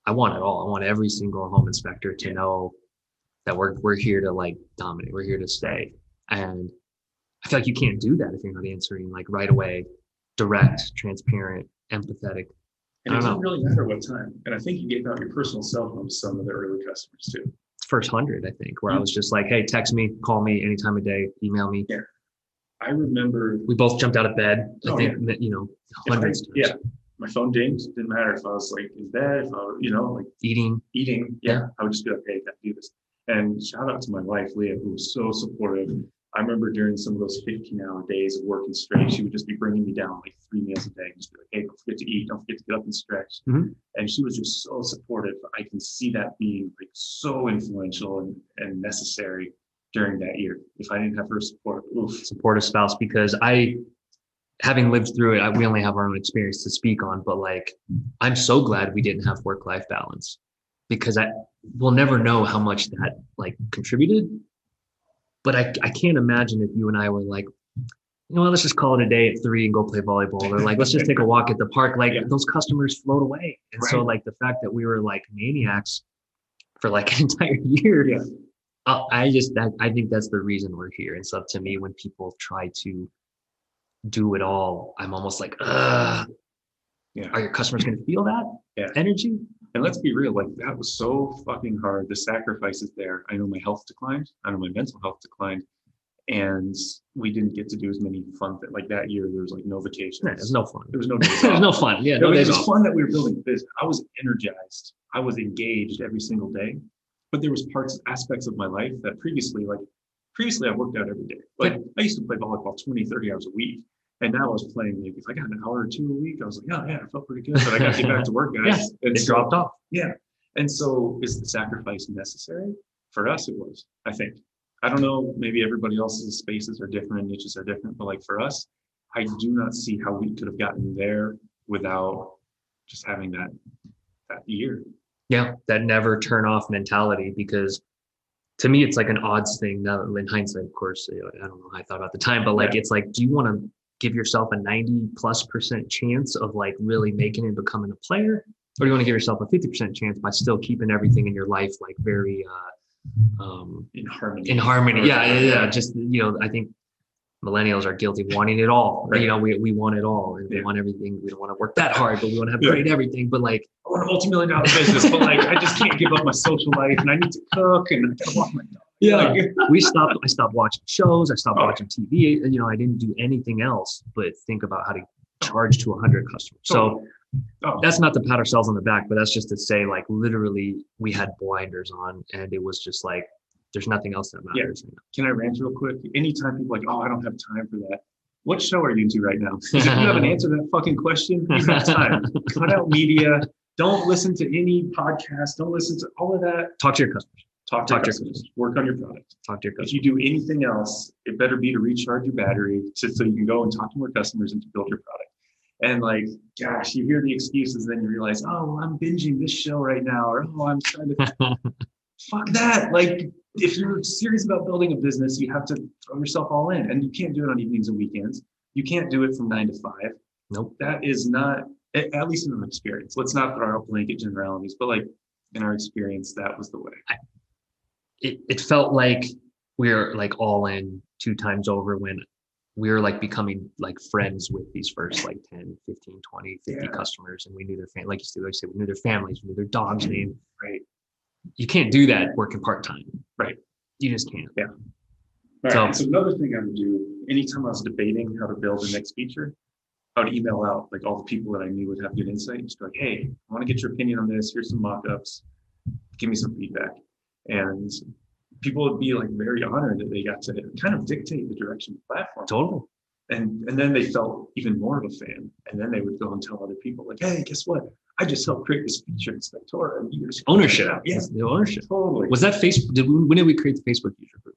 B: I want it all. I want every single home inspector to know that we're we're here to like dominate. We're here to stay. And I feel like you can't do that if you're not answering like right away, direct, transparent, empathetic.
A: And it doesn't
B: know.
A: really matter what time. And I think you gave out your personal cell phone to some of the early customers too.
B: First hundred, I think, where I mm-hmm. was just like, hey, text me, call me any time of day, email me. Yeah.
A: I remember
B: We both jumped out of bed. I
A: Oh,
B: think that, you know,
A: I-
B: hundreds. times.
A: yeah, my phone dinged. Didn't matter if I was like in bed, if I was, you know, like
B: Eating.
A: eating. Yeah,
B: Yeah.
A: I would just be like, hey, I do this. And shout out to my wife, Leah, who was so supportive. I remember during some of those 15 hour days of working straight, she would just be bringing me down like three meals a day and just be like, hey, don't forget to eat, don't forget to get up and stretch.
B: Mhm.
A: And she was just so supportive. I can see that being like so influential and, and necessary during that year. If I didn't have her support, oof.
B: support a spouse because I, having lived through it, I, we only have our own experience to speak on, but like, I'm so glad we didn't have work life balance because I will never know how much that like contributed. But I, I can't imagine if you and I were like, you know what, let's just call it a day at three and go play volleyball or like, let's just take a walk at the park. Like
A: Yeah.
B: those customers float away. And so like the fact that we were like maniacs for like an entire year,
A: Yeah.
B: uh, I just that I think that's the reason we're here. And so to me, when people try to do it all, I'm almost like, Ugh,
A: Yeah.
B: are your customers going to feel that
A: Yeah.
B: energy?
A: And let's be real, like that was so fucking hard. The sacrifices there. I know my health declined. I know my mental health declined. And we didn't get to do as many fun things. Like that year, there was like no vacations.
B: Yeah, There's no fun.
A: There was no days
B: There's
A: off.
B: no fun. Yeah,
A: No,
B: no
A: it was
B: off.
A: fun that we were building this. I was energized. I was engaged every single day. But there was parts, aspects of my life that previously, like previously I worked out every day. Like I used to play volleyball 20, 30 hours a week. And now I was playing like if I got an hour or two a week, I was like, oh yeah, I felt pretty good. But I got to get back to work, guys.
B: Yeah,
A: and
B: It
A: so-
B: dropped off.
A: yeah. And so is the sacrifice necessary? For us, it was, I think. I don't know, maybe everybody else's spaces are different, niches are different, but like for us, I do not see how we could have gotten there without just having that that year.
B: Yeah, that never turn off mentality because to me it's like an odds thing. Now in hindsight, of course, I don't know how I thought about the time, but like
A: Yeah.
B: it's like, do you want to give yourself a 90 plus percent chance of like really making and becoming a player? Or do you want to give yourself a 50% chance by still keeping everything in your life like very uh um
A: In harmony.
B: in harmony? Yeah, yeah, yeah. Just you know, I think millennials are guilty of wanting it all.
A: Right.
B: You know, we, we want it all and we want everything. We don't want to work that hard, but we want to have
A: Yeah.
B: great everything. But like
A: I want a multi-million dollar business, but like I just can't give up my social life and I need to cook and I gotta walk my dog.
B: Yeah.
A: Like,
B: we stopped i stopped watching shows i stopped
A: Oh.
B: watching tv you know i didn't do anything else but think about how to charge to 100 customers so
A: oh.
B: oh, that's not to pat ourselves on the back but that's just to say like literally we had blinders on and it was just like there's nothing else that matters right
A: can I rant real quick? Anytime people are like, oh, I don't have time for that. What show are you into right now? if you haven't answered that fucking question, you have time. Cut out media. Don't listen to any podcast. Don't listen to all of that.
B: talk to your customers
A: Talk to
B: Talk to your
A: customers. Work on your product.
B: talk to your customers.
A: If you do anything else, it better be to recharge your battery to, so you can go and talk to more customers and to build your product. And like, gosh, you hear the excuses, then you realize, oh, I'm binging this show right now, or oh, I'm trying to fuck that. Like, if you're serious about building a business, you have to throw yourself all in, and you can't do it on evenings and weekends. You can't do it from nine to five.
B: nope
A: That is not, at, least in our experience. Let's not throw out blanket generalities, but like in our experience, that was the way.
B: It, it felt like we were like all in two times over when we were like becoming like friends with these first like 10 15 20 50
A: Yeah.
B: customers and we knew their fam- like you said, like you said we knew their families we knew their dog's mm-hmm. name
A: Right.
B: you can't do that working part-time
A: Right.
B: you just can't
A: All
B: So-
A: right. So another thing I would do, anytime I was debating how to build the next feature, I would email out like all the people that I knew would have good insight. Just like, hey, I want to get your opinion on this. Here's some mock-ups. Give me some feedback. And people would be like very honored that they got to kind of dictate the direction of the platform.
B: totally
A: And and then they felt even more of a fan. And then they would go and tell other people, like, hey, guess what? I just helped create this feature in Spectora. And you should check it
B: ownership
A: out." Yeah,
B: the ownership
A: totally.
B: was that facebook did we, when did we create the facebook user group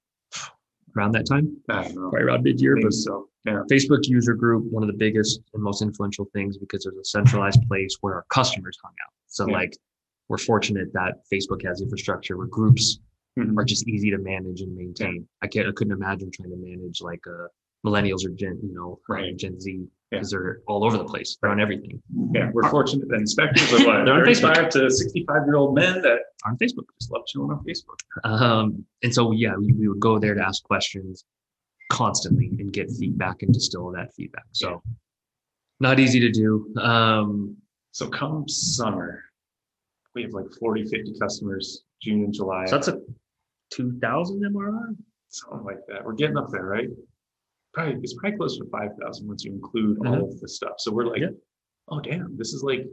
B: around that time
A: I don't know.
B: right around mid-year but
A: so. Yeah.
B: Facebook user group, one of the biggest and most influential things because there's a centralized place where our customers hung out. So
A: Yeah.
B: like we're fortunate that Facebook has infrastructure where groups
A: Mhm.
B: are just easy to manage and maintain. I can't I couldn't imagine trying to manage like uh millennials or Gen, you know,
A: Right.
B: Gen Z
A: Yeah.
B: because they're all over the place. They're on everything.
A: Yeah, we're fortunate that inspectors are what,
B: They're on
A: 35 to 65 year old men that
B: On Facebook.
A: just love chilling on Facebook.
B: Um, and so yeah, we, we would go there to ask questions constantly and get feedback and distill that feedback. So not easy to do. Um,
A: So come summer, we have like 40, 50 customers, June and July,
B: so that's a 2000 MRR.
A: something like that. We're getting up there, right? Probably, it's probably closer to 5,000 once you include all of the stuff. So we're like,
B: Yeah.
A: oh, damn, this is like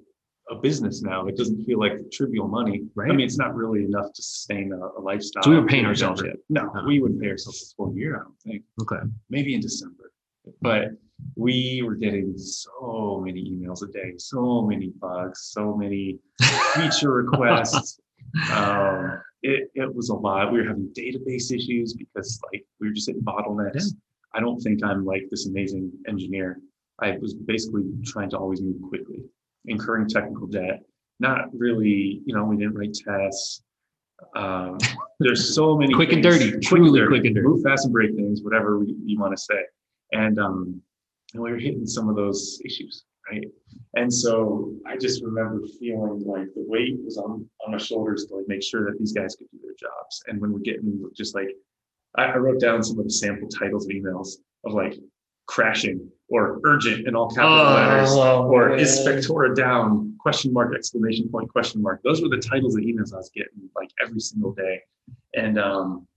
A: a business now. It doesn't feel like trivial money.
B: Right.
A: I mean, it's not really enough to sustain a, a lifestyle.
B: So we were paying
A: in
B: ourselves yet?
A: No,
B: Uh-huh.
A: we wouldn't pay ourselves this whole year, I don't think.
B: Okay.
A: maybe in December. But we were getting so many emails a day, so many bugs, so many feature requests. Um, it, it was a lot. We were having database issues because like we were just hitting bottlenecks.
B: Yeah.
A: I don't think I'm like this amazing engineer. I was basically trying to always move quickly, incurring technical debt. Not really, you know, we didn't write tests. Um, there's so many
B: Quick and
A: things-
B: dirty, truly quick and dirty.
A: Move fast and break things, whatever we, you want to say. And um, and we were hitting some of those issues, right? And so I just remember feeling like the weight was on on my shoulders to like make sure that these guys could do their jobs. And when we're getting just like, I, I wrote down some of the sample titles of emails of like crashing or urgent in all capital letters or is Spectora down? Question mark, exclamation point, question mark. Those were the titles of emails I was getting like every single day. And um,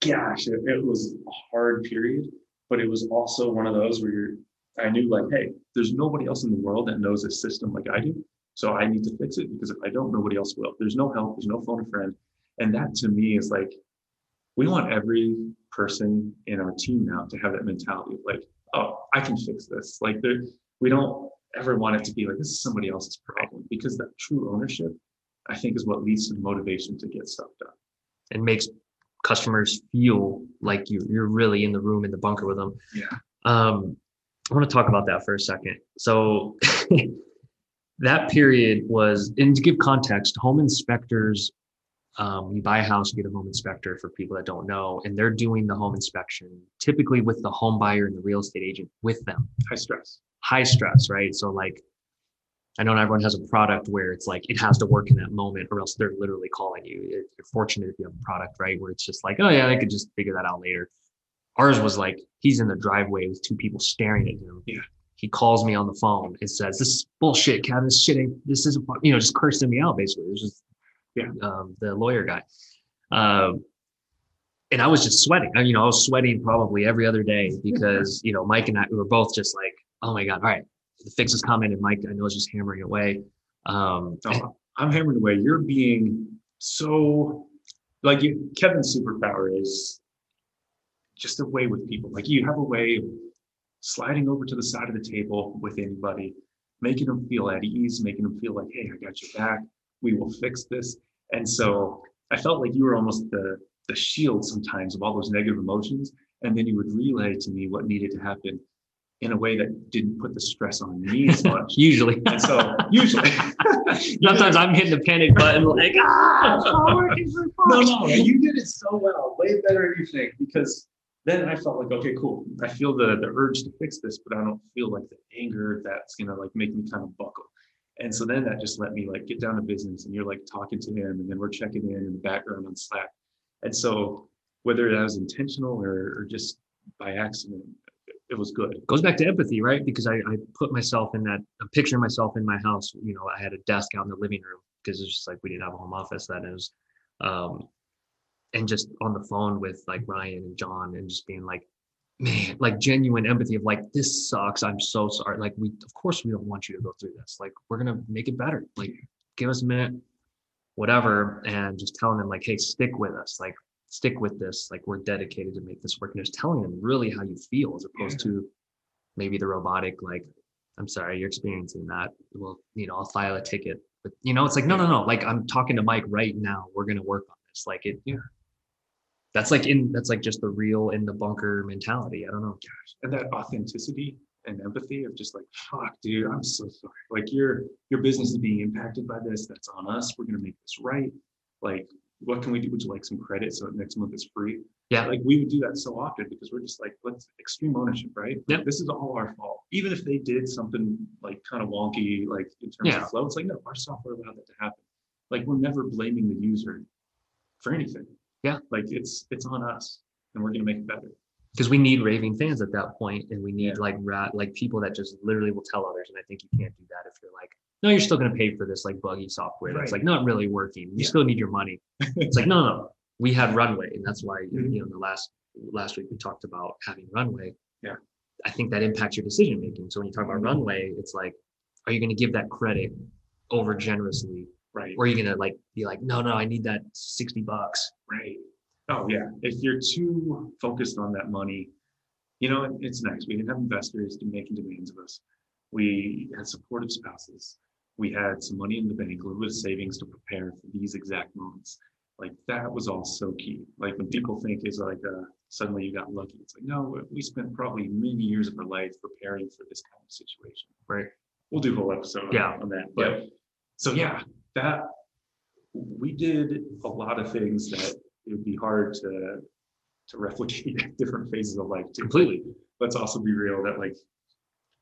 A: gosh, it, it was a hard period, but it was also one of those where I knew like, hey, there's nobody else in the world that knows this system like I do. So I need to fix it because if I don't, nobody else will. There's no help, there's no phone a friend. And that to me is like, we want every person in our team now to have that mentality of like, oh, I can fix this. Like there, we don't ever want it to be like this is somebody else's problem because that true ownership, I think, is what leads to the motivation to get stuff done.
B: And makes customers feel like you you're really in the room in the bunker with them.
A: Yeah.
B: Um, I want to talk about that for a second. So that period was, and to give context, home inspectors, um, you buy a house, you get a home inspector for people that don't know, and they're doing the home inspection typically with the home buyer and the real estate agent with them.
A: High stress.
B: High stress, right? So like, I know not everyone has a product where it's like it has to work in that moment, or else they're literally calling you. You're fortunate if you have a product, right, where it's just like, oh yeah, I could just figure that out later. Ours was like he's in the driveway with two people staring at him.
A: Yeah.
B: He calls me on the phone and says, "This is bullshit, Kevin. This shit ain't. This isn't. You know, just cursing me out basically. It was just
A: Yeah.
B: um, the lawyer guy. Um, and I was just sweating. I- You know, I was sweating probably every other day because you know Mike and I we were both just like, oh my god, all right, fix is coming, and Mike I know is just hammering away. Um,
A: I'm hammering away. You're being so like you, Kevin's superpower is just a way with people. Like you have a way of sliding over to the side of the table with anybody, making them feel at ease, making them feel like, hey, I got your back. We will fix this. And so I felt like you were almost the the shield sometimes of all those negative emotions. And then you would relay to me what needed to happen in a way that didn't put the stress on me as much.
B: usually,
A: And so usually
B: sometimes I'm hitting the panic button like, ah, it's not working for
A: No, no, you did it so well, way better than you think, because then I felt like, okay, cool. I feel the the urge to fix this, but I don't feel like the anger that's gonna like make me kind of buckle. And so then that just let me like get down to business and you're like talking to him and then we're checking in in the background on Slack. And so whether that was intentional or, or just by accident, it was good.
B: It goes back to empathy, right? Because I, I put myself in that, I'm picturing myself in my house. You know, I had a desk out in the living room because it's just like we didn't have a home office. That is, um, and just on the phone with like Ryan and John and just being like, man, like genuine empathy of like, this sucks. I'm so sorry. Like, we, of course, we don't want you to go through this. Like, we're going to make it better. Like, give us a minute, whatever. And just telling them, like, hey, stick with us. Like, stick with this. Like, we're dedicated to make this work. And just telling them really how you feel as opposed to, maybe the robotic like i'm sorry you're experiencing that. Well you know i'll file a ticket. But you know it's like no no no. Like i'm talking to mike right now. We're going to work on this. Like it
A: Yeah.
B: that's like in that's like just the real in the bunker mentality. I don't know. Gosh.
A: and that authenticity and empathy of just like fuck dude i'm so sorry. Like your your business is being impacted by this. That's on us. We're going to make this right. Like what can we do would you like some credit so that next month is free
B: Yeah.
A: like we would do that so often because we're just like let's extreme ownership right
B: Yep.
A: this is all our fault even if they did something like kind of wonky like in terms
B: Yeah.
A: of flow it's like no our software allowed that to happen like we're never blaming the user for anything
B: Yeah.
A: like it's it's on us and we're going to make it better
B: because we need raving fans at that point and we need
A: Yeah.
B: like rat like people that just literally will tell others and i think you can't do that if you're like no you're still going to pay for this like buggy software
A: Right.
B: like not really working you
A: Yeah.
B: still need your money it's like no no we had runway and that's why
A: Mhm.
B: you know the last last week we talked about having runway
A: Yeah.
B: i think that impacts your decision making so when you talk about
A: Mhm.
B: runway it's like are you going to give that credit over generously
A: right
B: or are you going to like be like no no i need that 60 bucks
A: Right. Oh yeah. If you're too focused on that money, you know, it's nice. We didn't have investors making demands of us. We had supportive spouses. We had some money in the bank, a little bit of savings to prepare for these exact moments. Like that was all so key. Like when people think is like uh, suddenly you got lucky. It's like no, we spent probably many years of our life preparing for this kind of situation.
B: Right.
A: We'll do a whole episode on-
B: Yeah.
A: on that. But so yeah, that we did a lot of things that it would be hard to to replicate different phases of life too.
B: Completely.
A: Let's also be real that like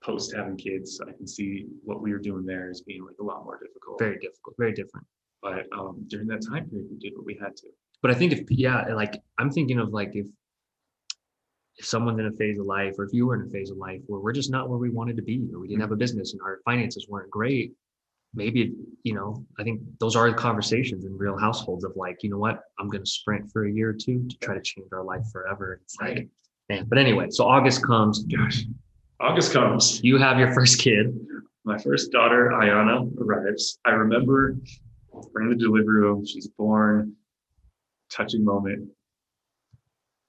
A: post having kids, I can see what we were doing there as being like a lot more difficult.
B: very difficult very different
A: But um, during that time period, we did what we had to.
B: but i think if yeah like i'm thinking of like if if someone's in a phase of life or if you were in a phase of life where we're just not where we wanted to be or we didn't have a business and our finances weren't great maybe you know i think those are the conversations in real households of like you know what i'm going to sprint for a year or two to try to change our life forever it's like
A: Right.
B: man but anyway so august comes
A: Gosh, August comes.
B: you have your first kid
A: My first daughter, Ayana, arrives. I remember we're in the delivery room. She's born. Touching moment.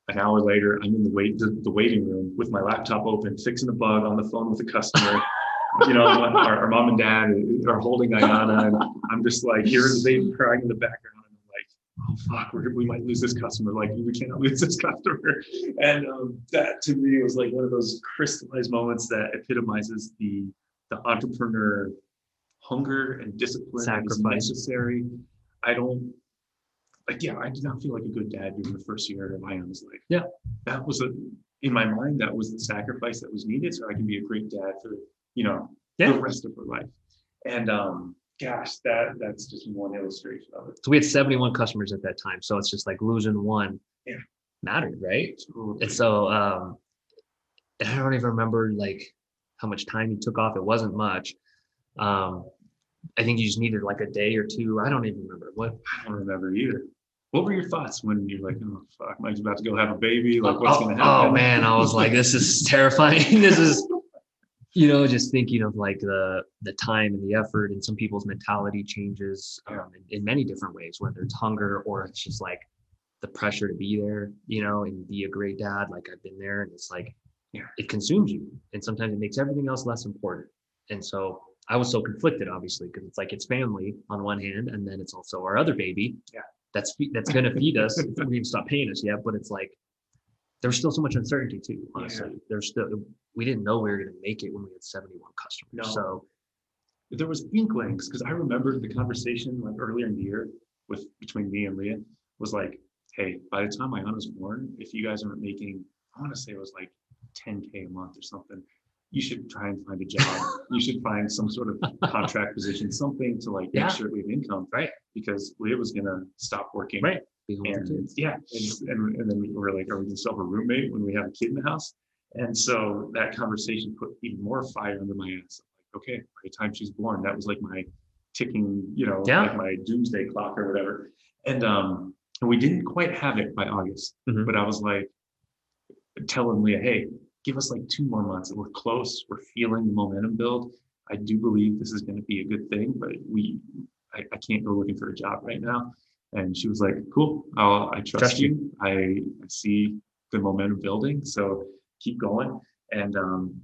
A: An hour later, I'm in the wait the, the waiting room with my laptop open, fixing a bug on the phone with a customer. you know, our, our mom and dad are holding Ayana, and I'm just like hearing the baby crying in the background, and I'm like, oh fuck, we're, we might lose this customer. Like we cannot lose this customer. And um, that to me was like one of those crystallized moments that epitomizes the the entrepreneur hunger and discipline
B: Sacrifice.
A: necessary. I don't like yeah, I did not feel like a good dad during the first year of Ayana's life.
B: Yeah.
A: That was a in my mind, that was the sacrifice that was needed so I can be a great dad for, you know,
B: Yeah.
A: the rest of her life. And um gosh, that that's just one illustration of it.
B: so we had 71 customers at that time so it's just like losing one
A: Yeah.
B: mattered right
A: Totally.
B: And so um and I don't even remember like how much time you took off. It wasn't much. Um I think you just needed like a day or two. I don't even remember what
A: I don't remember either. what were your thoughts when you're like, oh fuck, Mike's about to go have a baby? Like,
B: Oh,
A: what's
B: oh,
A: gonna happen?
B: Oh man, I was like, this is terrifying. this is, you know, just thinking of like the the time and the effort, and some people's mentality changes um, in, in many different ways, whether it's hunger or it's just like the pressure to be there, you know, and be a great dad. Like I've been there, and it's like,
A: Yeah.
B: it consumes you, and sometimes it makes everything else less important. And so I was so conflicted, obviously, because it's like it's family on one hand, and then it's also our other baby.
A: Yeah.
B: That's that's gonna feed us. Not even stopped paying us yet, but it's like there's still so much uncertainty too. Honestly, there's still we didn't know we were gonna make it when we had 71 customers.
A: No.
B: So
A: there was inklings because I remember the conversation like earlier in the year with between me and Leah was like, hey, by the time Ayana was born, if you guys aren't making, I want to say it was like 10k a month or something, you should try and find a job. you should find some sort of contract position, something to like
B: Yeah.
A: make sure we have income,
B: Right.
A: Because Leah was gonna stop working,
B: Right. Be home with the
A: and
B: kids.
A: yeah, and, and, and then we were like, are we gonna still have a roommate when we have a kid in the house? And so that conversation put even more fire under my ass. Like, okay, by the time she's born, that was like my ticking, you know,
B: Yeah.
A: like my doomsday clock or whatever. And um, and we didn't quite have it by August,
B: Mhm.
A: but I was like telling Leah, hey, give us like two more months. We're close. We're feeling the momentum build. I do believe this is going to be a good thing, but we, I, I can't go looking for a job right now. And she was like, cool, I'll, I trust,
B: Trust
A: you. I, I see the momentum building. So keep going. And, um,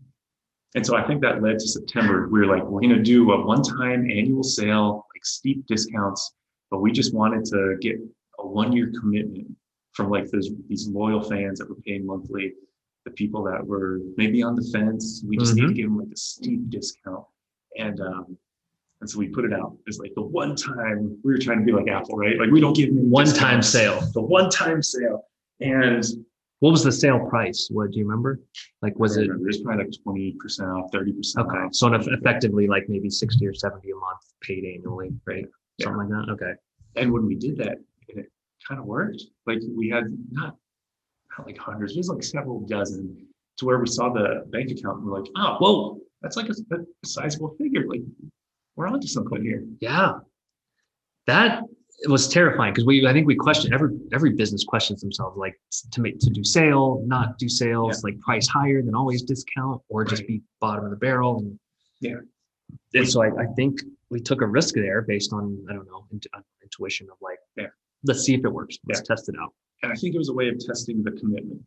A: and so I think that led to September. We were like, we're going to do a one-time annual sale, like steep discounts, but we just wanted to get a one-year commitment from like those, these loyal fans that were paying monthly, the people that were maybe on the fence. We just need to give them like a steep discount. And, um, and so we put it out as like the one time we were trying to be like Apple, right? Like we don't give many
B: One-time sale.
A: The one-time sale. And
B: What was the sale price? What do you remember? Like was it
A: don't remember, probably like twenty percent off, thirty percent
B: okay?
A: off.
B: So effectively like maybe 60 or 70 a month paid annually, right?
A: Yeah.
B: Something like that. Okay.
A: And when we did that, it kind of worked. Like we had not, not like hundreds, just like several dozen to where we saw the bank account and we're like, oh, whoa, that's like a, a sizable figure. Like we're onto something here.
B: Yeah. That was terrifying because we I think we questioned every every business questions themselves like to make to do sale, not do sales, like price higher than always discount or just be bottom of the barrel. And
A: Yeah.
B: And so I, I think we took a risk there based on I don't know int- uh, intuition of like
A: Yeah.
B: let's see if it works. Let's test it out.
A: And I think it was a way of testing the commitment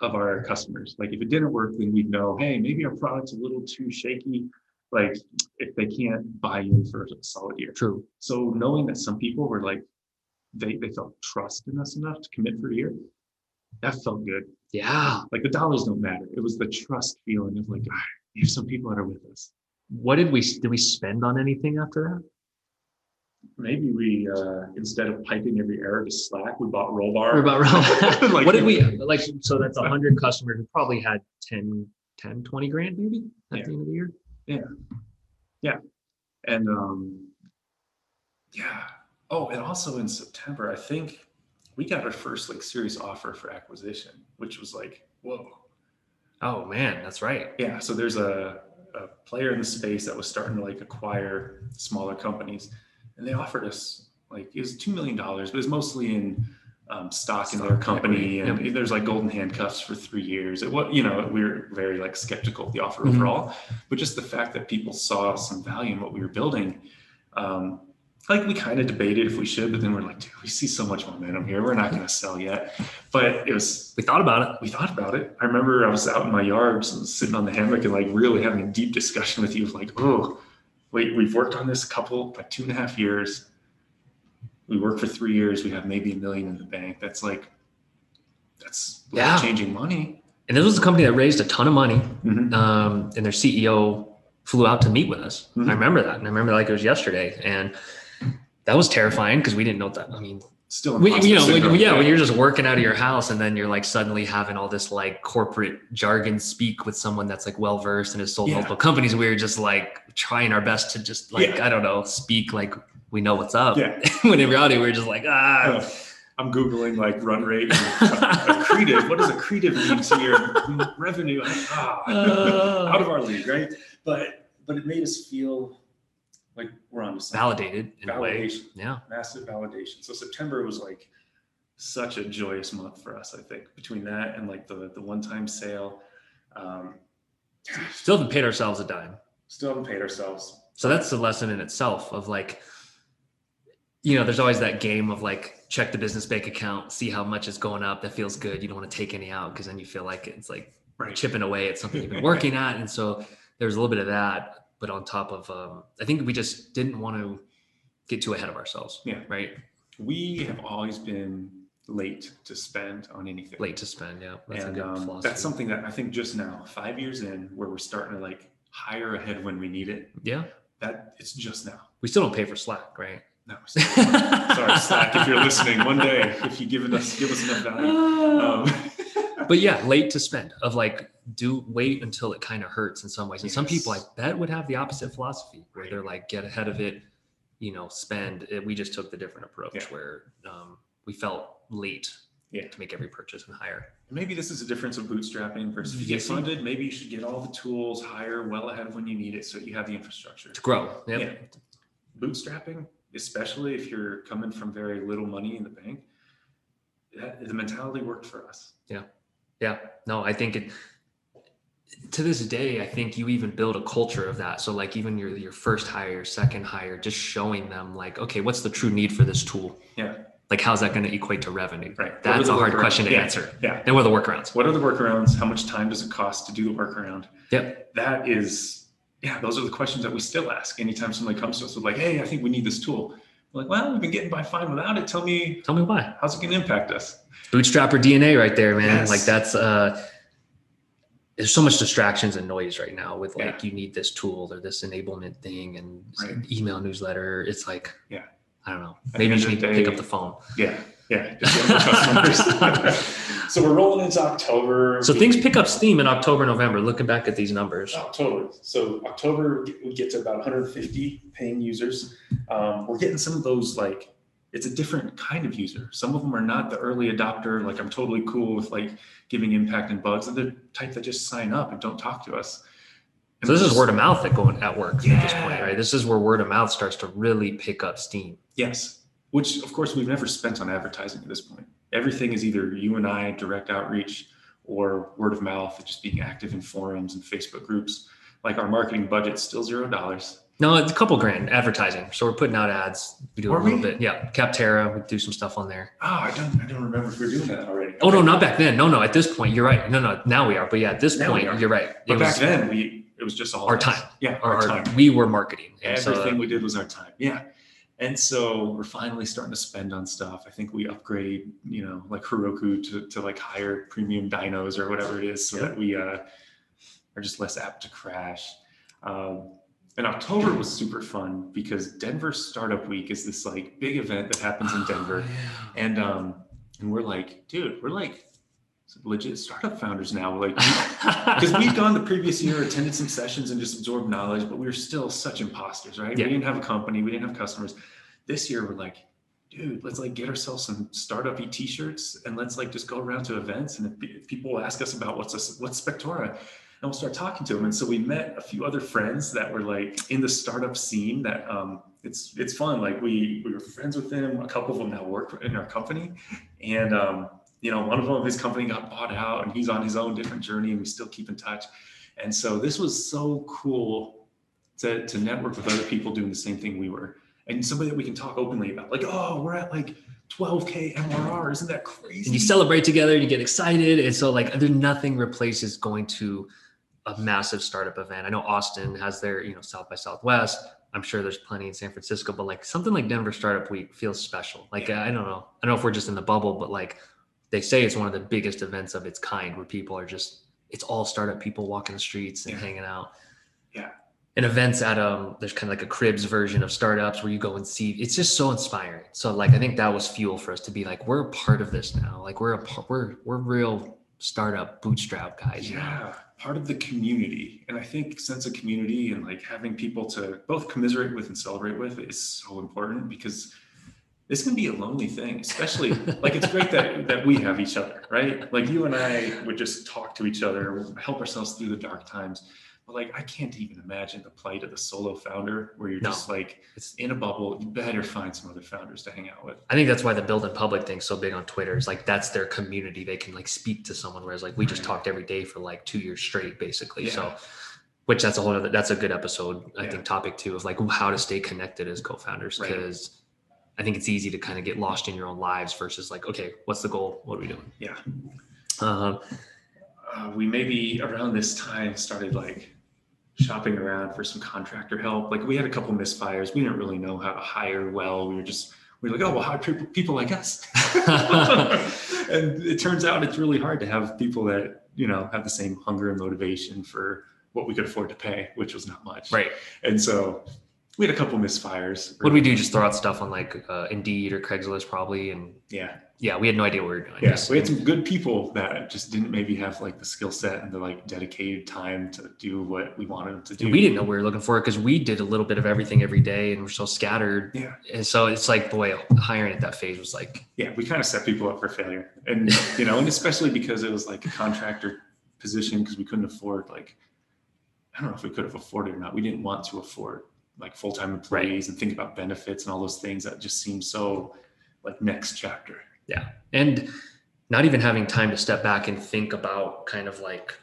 A: of our customers. Like if it didn't work, then we'd know, hey, maybe our product's a little too shaky. Like if they can't buy in for a solid year.
B: True.
A: So knowing that some people were like, they, they felt trust in us enough to commit for a year, that felt good.
B: Yeah.
A: Like the dollars don't matter. It was the trust feeling of like, ah, we have some people that are with us.
B: What did we did we spend on anything after that?
A: Maybe we, uh, instead of piping every error to Slack, we bought Rollbar.
B: Or about
A: Like-
B: what did we like so that's 100 customers who probably had 10 10 20 grand maybe at
A: Yeah.
B: the end of the year
A: And um, yeah. Oh, and also in September, I think we got our first like serious offer for acquisition, which was like, whoa.
B: oh man that's right
A: Yeah. So there's a, a player in the space that was starting to like acquire smaller companies, and they offered us like it was two million dollars, but it was mostly in um, stock in their company,
B: equity,
A: and there's like golden handcuffs for three years. It was, you know, we were very like skeptical of the offer
B: Mhm.
A: overall, but just the fact that people saw some value in what we were building. Um, like we kind of debated if we should, but then we're like, dude, we see so much momentum here. We're not going to sell yet. But it was
B: we thought about it
A: we thought about it. I remember I was out in my yard, sitting on the hammock, and like really having a deep discussion with you of like, oh, wait, we've worked on this a couple, like two and a half years. We work for three years. We have maybe a million in the bank. That's like, that's
B: Yeah.
A: changing money.
B: and this was a company that raised a ton of money
A: Mhm.
B: um, and their ceo flew out to meet with us
A: Mhm.
B: i remember that and i remember like it was yesterday and that was terrifying because we didn't know that i mean
A: Still,
B: we, you know, when, yeah, when you're just working out of your house and then you're like suddenly having all this like corporate jargon speak with someone that's like well versed and has sold
A: Yeah.
B: multiple companies. We were just like trying our best to just like
A: Yeah.
B: I don't know speak like we know what's up.
A: Yeah.
B: when in reality we are just like ah.
A: Uh, I'm googling like run rate, accretive. What does accretive mean to your revenue? Ah,
B: Uh.
A: out of our league, right? But but it made us feel like we're on something.
B: validated in a way.
A: Validation.
B: Yeah.
A: massive validation. So September was like, such a joyous month for us. I think between that and like the the one time sale, um,
B: Still haven't paid ourselves a dime.
A: still haven't paid ourselves.
B: So that's the lesson in itself of like, you know, there's always that game of like check the business bank account, see how much is going up. That feels good. You don't want to take any out because then you feel like it's like
A: Right.
B: chipping away at something you've been working at. And so there's a little bit of that. But on top of, um, I think we just didn't want to get too ahead of ourselves.
A: Yeah.
B: Right.
A: We have always been late to spend on anything.
B: Late to spend. Yeah. That's a
A: and
B: good
A: um, that's something that I think just now, five years in, where we're starting to like hire ahead when we need it.
B: yeah.
A: That it's just now.
B: We still don't pay for Slack, right?
A: No, sorry, Slack. If you're listening, one day, if you give us give us enough value. Um,
B: but yeah, late to spend of like do wait until it kind of hurts in some ways. And some people I bet would have the opposite philosophy where
A: Right.
B: they're like get ahead of it, you know, spend. It, we just took the different approach
A: Yeah.
B: where um, we felt late
A: Yeah.
B: to make every purchase and hire.
A: maybe this is a difference of bootstrapping versus if you get funded. Maybe you should get all the tools, hire well ahead of when you need it, so you have the infrastructure.
B: To grow. Yep.
A: Yeah. Bootstrapping, especially if you're coming from very little money in the bank, that, the mentality worked for us.
B: Yeah. Yeah. No, I think it to this day, I think you even build a culture of that. So like even your your first hire, second hire, just showing them like, okay, what's the true need for this tool?
A: Yeah.
B: Like how's that going to equate to revenue?
A: Right.
B: That's a hard question to
A: Yeah.
B: answer.
A: Yeah.
B: And what are the workarounds?
A: What are the workarounds? How much time does it cost to do the workaround?
B: Yep.
A: That is, yeah, those are the questions that we still ask anytime somebody comes to us with like, hey, I think we need this tool. We're like, well, we've been getting by fine without it. Tell me,
B: Tell me why.
A: how's it going to impact us?
B: Bootstrapper DNA right there, man.
A: Yes.
B: Like that's uh there's so much distractions and noise right now with like
A: Yeah.
B: you need this tool or this enablement thing and
A: Right.
B: email newsletter. It's like
A: Yeah.
B: I don't know. Maybe you just need to pick up the phone.
A: Yeah. Yeah. Just get customers. so we're rolling into October.
B: So
A: We-
B: things pick up steam in October, November. Looking back at these numbers.
A: Oh, totally. So October, we get to about 150 paying users. Um, we're getting some of those like it's a different kind of user. Some of them are not the early adopter. Like I'm totally cool with like giving impact and bugs. And the type that just sign up and don't talk to us. And
B: So this is word of mouth that going at work at this point, right? This is where word of mouth starts to really pick up steam.
A: Yes. Which of course we've never spent on advertising at this point. Everything is either you and I direct outreach or word of mouth, just being active in forums and Facebook groups. Like our marketing budget's still zero dollars.
B: No, it's a couple grand advertising. So we're putting out ads. We do
A: Are
B: a little
A: we?
B: bit. Yeah. Capterra, we do some stuff on there.
A: Oh, I don't I don't remember if we are doing that already.
B: Oh no, not back then. No, no. At this point, you're right. No, no. Now we are. But yeah, at this
A: Now
B: point, you're right.
A: But
B: It
A: back
B: was
A: then, we it was just all
B: our time.
A: Yeah,
B: our,
A: our, time.
B: we were marketing. And so, uh,
A: Everything we did was our time. Yeah. And so we're finally starting to spend on stuff. I think we upgrade, you know, like Heroku to, to like higher premium dynos or whatever it is so
B: Yep.
A: that we uh, are just less apt to crash. Um, and October was super fun because Denver Startup Week is this like big event that happens in Denver. And um, and we're like, dude, we're like legit startup founders now. Like, because we'd gone the previous year, attended some sessions and just absorbed knowledge, but we were still such imposters, right?
B: Yeah.
A: We didn't have a company, we didn't have customers. This year, we're like, dude, let's like get ourselves some startup t-shirts and let's like just go around to events. And if, people ask us about what's a, what's Spectora, and we'll start talking to them. And so we met a few other friends that were like in the startup scene that um, it's it's fun. Like we we were friends with them. A couple of them now work in our company, and um, you know, one of them, of his company got bought out and he's on his own different journey and we still keep in touch. And so this was so cool to, to network with other people doing the same thing we were. And somebody that we can talk openly about, like, oh, we're at like 12K MRR. Isn't that crazy?
B: and you celebrate together and you get excited. And so like there's nothing replaces going to a massive startup event. I know Austin has their, you know, South by Southwest. I'm sure there's plenty in San Francisco, but like something like Denver Startup Week feels special. Like I don't know. I don't know if we're just in the bubble, but like they say it's one of the biggest events of its kind where people are just it's all startup people walking the streets and
A: Yeah.
B: hanging out.
A: Yeah.
B: And events at um there's kind of like a cribs version of startups where you go and see it's just so inspiring. So like I think that was fuel for us to be like we're a part of this now. Like we're a part we're we're real startup bootstrap guys.
A: yeah, part of the community. And I think sense of community and like having people to both commiserate with and celebrate with is so important because this can be a lonely thing, especially like it's great that that we have each other, right? Like you and I would just talk to each other, help ourselves through the dark times. But like, I can't even imagine the plight of the solo founder where you're
B: No.
A: just like
B: It's,
A: in a bubble. You better find some other founders to hang out with.
B: I think that's why the build in public thing's so big on Twitter. Is like that's their community. They can like speak to someone, whereas like we just talked every day for like two years straight, basically. So, which that's a whole other. That's a good episode. I
A: Yeah.
B: think topic too of like how to stay connected as co-founders
A: Right.
B: I think it's easy to kind of get lost in your own lives versus like, okay, what's the goal? What are we doing?
A: Yeah.
B: Um,
A: uh, we maybe around this time started like shopping around for some contractor help. Like we had a couple misfires. We didn't really know how to hire well. We were just we were like, oh, well, hire people, people like us. and it turns out it's really hard to have people that you know have the same hunger and motivation for what we could afford to pay, which was not much.
B: right.
A: And so we had a couple misfires.
B: What do we do? Just throw out stuff on like uh, Indeed or Craigslist, probably. And
A: Yeah.
B: yeah, we had no idea what we were doing.
A: Yeah,
B: Just-
A: we had some good people that just didn't maybe have like the skill set and the like dedicated time to do what we wanted them to do.
B: we didn't know we were looking for it because we did a little bit of everything every day and we're so scattered.
A: Yeah,
B: And so it's like, boy, hiring at that phase was like,
A: yeah, we kind of set people up for failure, and you know, and especially because it was like a contractor position because we couldn't afford like, I don't know if we could have afforded or not. We didn't want to afford like full time employees and think about benefits and all those things that just seem so like next chapter. Yeah.
B: And not even having time to step back and think about kind of like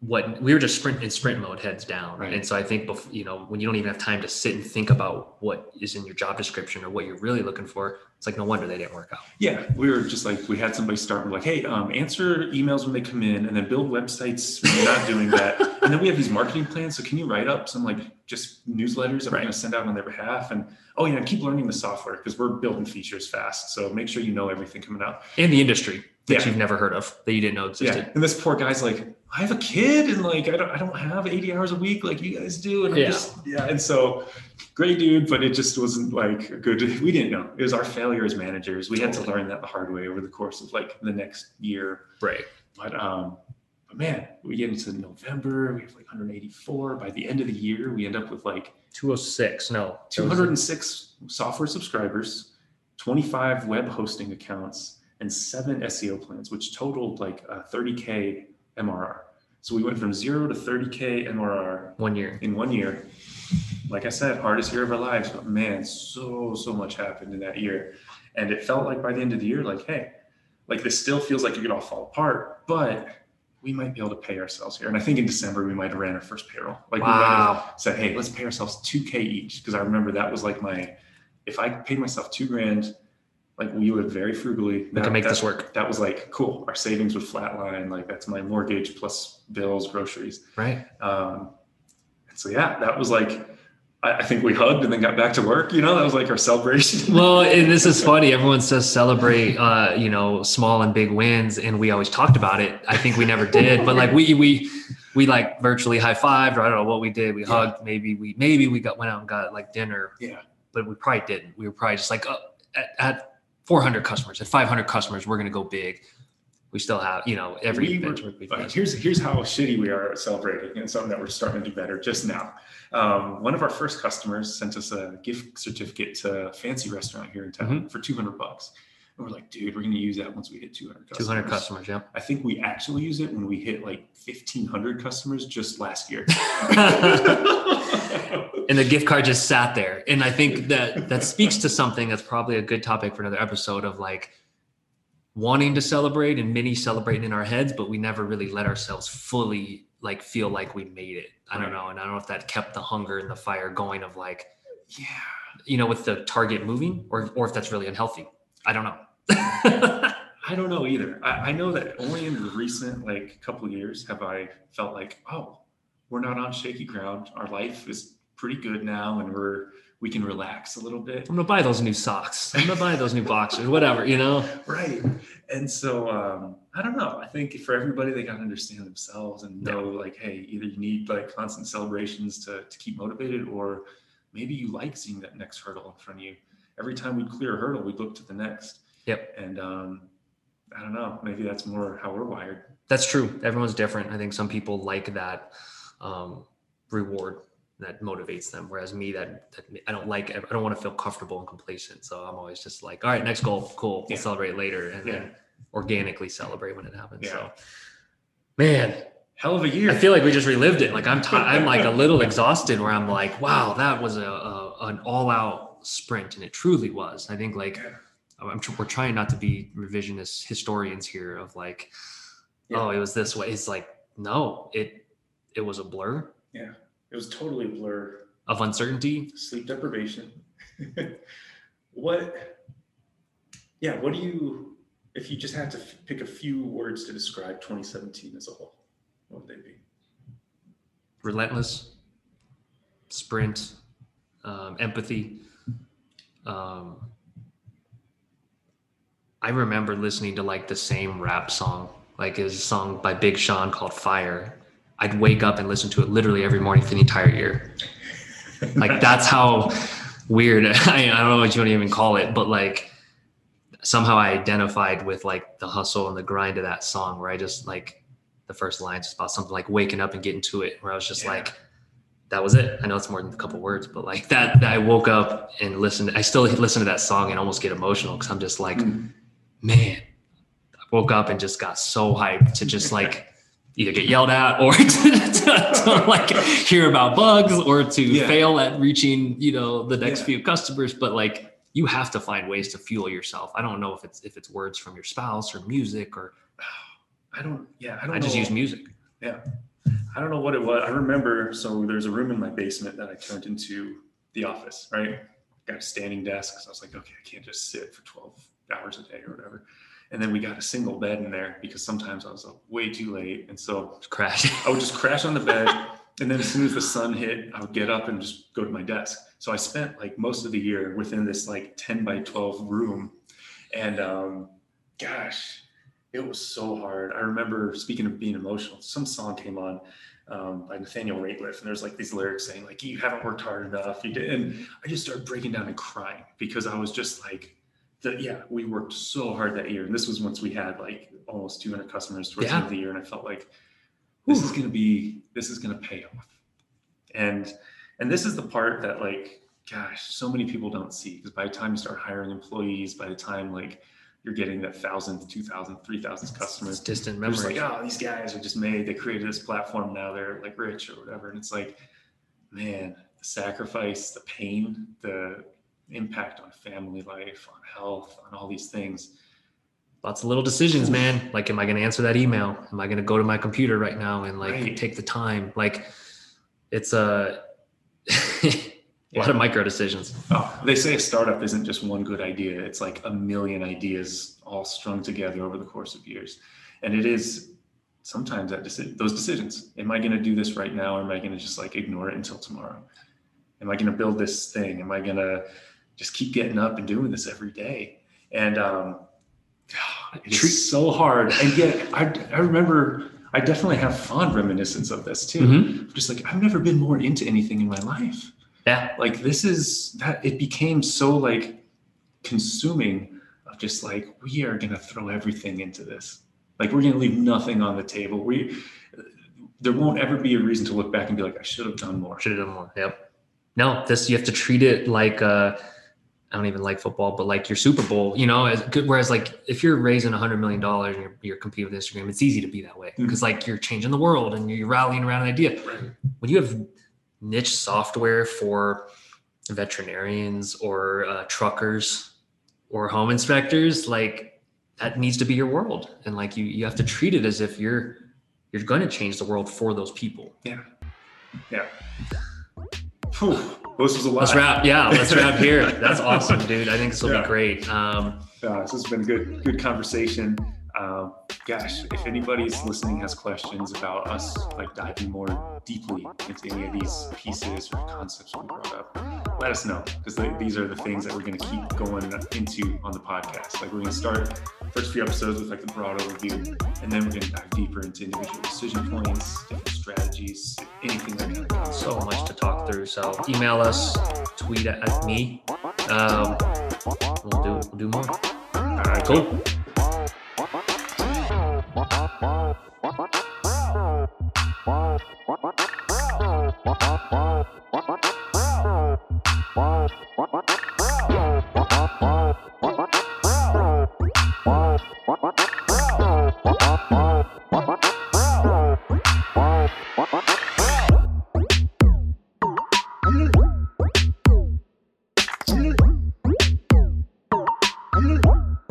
B: what we were just sprint in sprint mode heads down
A: Right.
B: and so i think bef- you know when you don't even have time to sit and think about what is in your job description or what you're really looking for it's like no wonder they didn't work out
A: Yeah, we were just like we had somebody start like, hey, um, answer emails when they come in, and then build websites when you're not doing that. And then we have these marketing plans. So can you write up some like just newsletters that we're going to send out on their behalf? And oh yeah, keep learning the software because we're building features fast. So make sure you know everything coming out.
B: in the industry that
A: Yeah.
B: you've never heard of that you didn't know existed
A: Yeah. And this poor guy's like, I have a kid, and like I don't I don't have 80 hours a week like you guys do. And I'm
B: Yeah.
A: just yeah. And so great dude, but it just wasn't like good. We didn't know. It was our failure as managers. We had to learn that the hard way over the course of like the next year.
B: right
A: But um, man, we get into November, we have like 184. By the end of the year, we end up with like
B: 206 no that was-
A: 206 software subscribers, 25 web hosting accounts, and seven SEO plans, which totaled like uh, 30k MRR. So we went from zero to 30k MRR
B: one year
A: in one year. Like I said, hardest year of our lives, but man, so so much happened in that year, and it felt like by the end of the year, like hey, like this still feels like it could all fall apart, but we might be able to pay ourselves here. And I think in December we might have ran our first payroll. Like we might have said, hey, let's pay ourselves 2K each. Because I remember that was like my, if I paid myself two grand, like we lived very frugally.
B: we can make
A: that,
B: this work
A: That was like, cool. Our savings would flatline. Like that's my mortgage plus bills, groceries.
B: right
A: Um, and so, yeah, that was like, I, think we hugged and then got back to work. You know, that was like our celebration.
B: well and this is funny everyone says celebrate uh you know small and big wins and we always talked about it i think we never did but like we we we like virtually high-fived or i don't know what we did we
A: Yeah.
B: hugged maybe we maybe we got went out and got like dinner
A: yeah.
B: but we probably didn't we were probably just like uh, at, at 400 customers at 500 customers we're going to go big we still have you know every
A: We
B: benchmark we faced.
A: here's here's how shitty we are at celebrating and something that we're starting to do better just now. Um, one of our first customers sent us a gift certificate to a fancy restaurant here in town
B: Mm-hmm.
A: for 200 bucks. And we're like, dude, we're going to use that once we hit 200 customers.
B: 200 customers yeah
A: I think we actually use it when we hit like 1500 customers just last year.
B: and the gift card just sat there and i think that that speaks to something that's probably a good topic for another episode of like wanting to celebrate and many celebrating in our heads but we never really let ourselves fully like feel like we made it i don't know and i don't know if that kept the hunger and the fire going of like
A: yeah.
B: you know with the target moving or or if that's really unhealthy i don't know
A: I don't know either. I, I know that only in the recent like couple of years have I felt like, oh, we're not on shaky ground. Our life is pretty good now, and we're we can relax a little bit.
B: i'm gonna buy those new socks i'm gonna buy those new boxers whatever you know
A: Right. And so um, I don't know. I think for everybody, they got to understand themselves and know like, hey, either you need like constant celebrations to to keep motivated, or maybe you like seeing that next hurdle in front of you. Every time we'd clear a hurdle, we'd look to the next.
B: Yep.
A: And um, I don't know. Maybe that's more how we're wired.
B: That's true. Everyone's different. I think some people like that um, reward that motivates them, whereas me, that, that I don't like. I don't want to feel comfortable and complacent. So I'm always just like, all right, next goal, cool. We'll
A: Yeah.
B: celebrate later, and
A: Yeah.
B: then organically celebrate when it happens.
A: Yeah.
B: So, man,
A: hell of a year.
B: I feel like we just relived it. Like I'm, ti I'm like a little exhausted. Where I'm like, wow, that was a, a an all out sprint, and it truly was. I think like I'm, tr- we're trying not to be revisionist historians here of like,
A: Yeah.
B: oh, it was this way. It's like no, it it was a blur
A: yeah, it was totally a blur.
B: of uncertainty.
A: Sleep deprivation. what? Yeah, what do you? If you just had to f- pick a few words to describe 2017 as a whole, what would they be?
B: relentless sprint um, empathy um, i remember listening to like the same rap song like is a song by big sean called fire i'd wake up and listen to it literally every morning for the entire year like that's how weird I, I don't know what you want to even call it but like somehow i identified with like the hustle and the grind of that song where i just like the first lines about something like waking up and getting to it where i was just
A: Yeah.
B: like that was it i know it's more than a couple words but like that, that i woke up and listened i still listen to that song and almost get emotional because i'm just like
A: Mm.
B: man i woke up and just got so hyped to just like either get yelled at or to, to, to, like hear about bugs or to
A: Yeah.
B: fail at reaching you know the next
A: Yeah.
B: few customers but like you have to find ways to fuel yourself i don't know if it's if it's words from your spouse or music or
A: I don't. Yeah, I don't.
B: i just
A: know.
B: use music Yeah.
A: I don't know what it was. I remember. So there's a room in my basement that I turned into the office. Right. Got a standing desk. So I was like, okay, I can't just sit for 12 hours a day or whatever. And then we got a single bed in there because sometimes I was up way too late, and so
B: crash
A: I would just crash on the bed. And then as soon as the sun hit, I would get up and just go to my desk. So I spent like most of the year within this like 10 by 12 room. And um, gosh, it was so hard. I remember speaking of being emotional, some song came on um, by Nathaniel Rateliff, and there's like these lyrics saying, like, you haven't worked hard enough. You did. And I just started breaking down and crying because I was just like, the, yeah, we worked so hard that year. And this was once we had like almost 200 customers towards the end of the year. And I felt like this is going to be, this is going to pay off. And, and this is the part that like, gosh, so many people don't see because by the time you start hiring employees, by the time like you're getting that thousand, two thousand, three thousand
B: it's
A: customers,
B: distant
A: they're just
B: memory
A: like, oh, these guys are just made. They created this platform. Now they're like rich or whatever. And it's like, man, the sacrifice, the pain, the impact on family life, on health, on all these things.
B: lots of little decisions man like am i going to answer that email am i going to go to my computer right now and like
A: Right.
B: take the time like it's uh, a a lot of micro decisions
A: Oh, they say a startup isn't just one good idea. It's like a million ideas all strung together over the course of years. And it is sometimes that deci- those decisions. Am I going to do this right now? Or am I going to just like ignore it until tomorrow? Am I going to build this thing? Am I going to just keep getting up and doing this every day? And um, it's
B: Treat-
A: so hard. And yet I, I remember I definitely have fond reminiscence of this too.
B: Mhm.
A: Just like I've never been more into anything in my life
B: yeah
A: like this is that it became so like consuming of just like we are going to throw everything into this like we're going to leave nothing on the table we there won't ever be a reason to look back and be like i should have done more
B: should have done more yep no this you have to treat it like uh I don't even like football, but like your Super Bowl, you know, as good. Whereas like if you're raising a hundred million dollars and you're, you're competing with Instagram, it's easy to be that way because like you're changing the world and you're rallying around an idea. when you have niche software for veterinarians or uh, truckers or home inspectors like that needs to be your world and like you you have to treat it as if you're you're going to change the world for those people
A: Phew, this was a lot.
B: Let's wrap yeah let's wrap here. That's awesome dude. I think this will
A: Yeah.
B: be great. Um
A: Uh, this has been a good good conversation um, gosh if anybody's listening has questions about us like diving more deeply into any of these pieces or concepts we brought up let us know because these are the things that we're going to keep going into on the podcast. Like we're going to start first few episodes with like the broad overview and then we're going to dive deeper into individual decision points different strategies anything like that kind of comes
B: so much to talk through so email us tweet at, at me. Um we'll do we'll do more.
A: All right
B: cool
C: what? what?